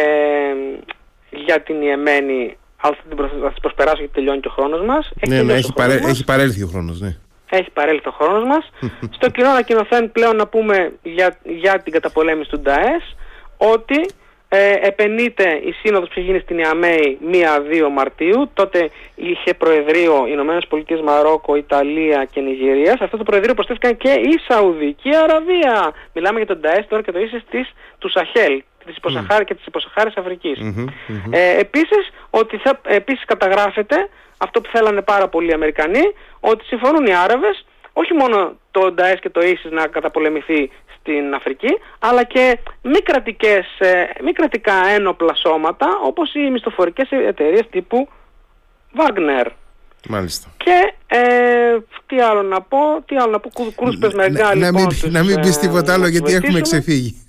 για την Ιεμένη, αλλά θα τις προσπεράσω γιατί τελειώνει και ο χρόνος μας. Έχει, ναι, ναι, έχει, παρέ, έχει παρέλθει ο χρόνος, ναι έχει παρέλθει ο χρόνος μας. Στο κοινό ανακοινωθέν πλέον να πούμε για, για την καταπολέμηση του ΝΤΑΕΣ ότι ε, επενείται η σύνοδος που είχε γίνει στην Ιαμέη 1-2 Μαρτίου. Τότε είχε προεδρείο οι Ηνωμένες Πολιτείες Μαρόκο, Ιταλία και Νιγηρία. Σε αυτό το προεδρείο προσθέθηκαν και η Σαουδική Αραβία. Μιλάμε για τον ΤΑΕΣ τώρα και το ίσες της, του Σαχέλ της υποσαχάρη και της υποσαχάρης Ε, επίσης, ότι θα, επίσης καταγράφεται αυτό που θέλανε πάρα πολλοί οι Αμερικανοί, ότι συμφωνούν οι Άραβες όχι μόνο το ΝΤΑΕΣ και το ίσις να καταπολεμηθεί στην Αφρική, αλλά και μη, κρατικές, ε, μη κρατικά ένοπλα σώματα, όπως οι μισθοφορικές εταιρείες τύπου Wagner. Μάλιστα. Και ε, τι άλλο να πω, τι άλλο να πω, κούρspες μεγάλη. Να, μην, να μην πεις τίποτα άλλο γιατί έχουμε ξεφύγει.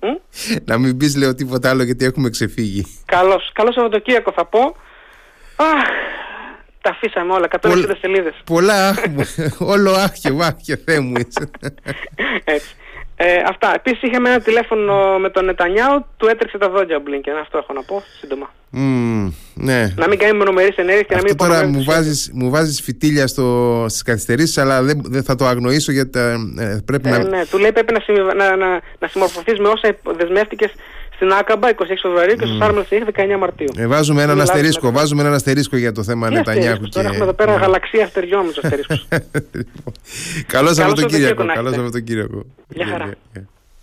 να μην πεις λέω τίποτα άλλο γιατί έχουμε ξεφύγει. Καλώς, καλώς Σαββατοκύριακο θα πω. Αχ, τα αφήσαμε όλα, 160 Πολ, σελίδες. Πολλά, όλο άχιο, άχιο, Θεέ μου Έτσι. Ε, αυτά. Επίσης είχαμε ένα τηλέφωνο με τον Νετανιάου, του έτρεξε τα δόντια ο Μπλίνκεν. Αυτό έχω να πω σύντομα. Mm, ναι. Να μην κάνει μονομερείς ενέργειες και Αυτό να μην τώρα μου βάζεις, μου βάζεις φυτίλια στο, στις καθυστερήσεις αλλά δεν, δεν θα το αγνοήσω γιατί ε, πρέπει ε, να... Ναι, του λέει πρέπει να, να, να, να συμμορφωθείς με όσα δεσμεύτηκες στην Άκαμπα 26 Φεβρουαρίου και στο Σάρμελ 19 Μαρτίου. Ε, βάζουμε έναν αστερίσκο, βάζουμε έναν αστερίσκο για το θέμα Νετανιάχου. Και... Τώρα έχουμε εδώ πέρα γαλαξία αστεριών με τους αστερίσκους. Καλό Σαββατοκύριακο. Καλό Σαββατοκύριακο. Γεια χαρά.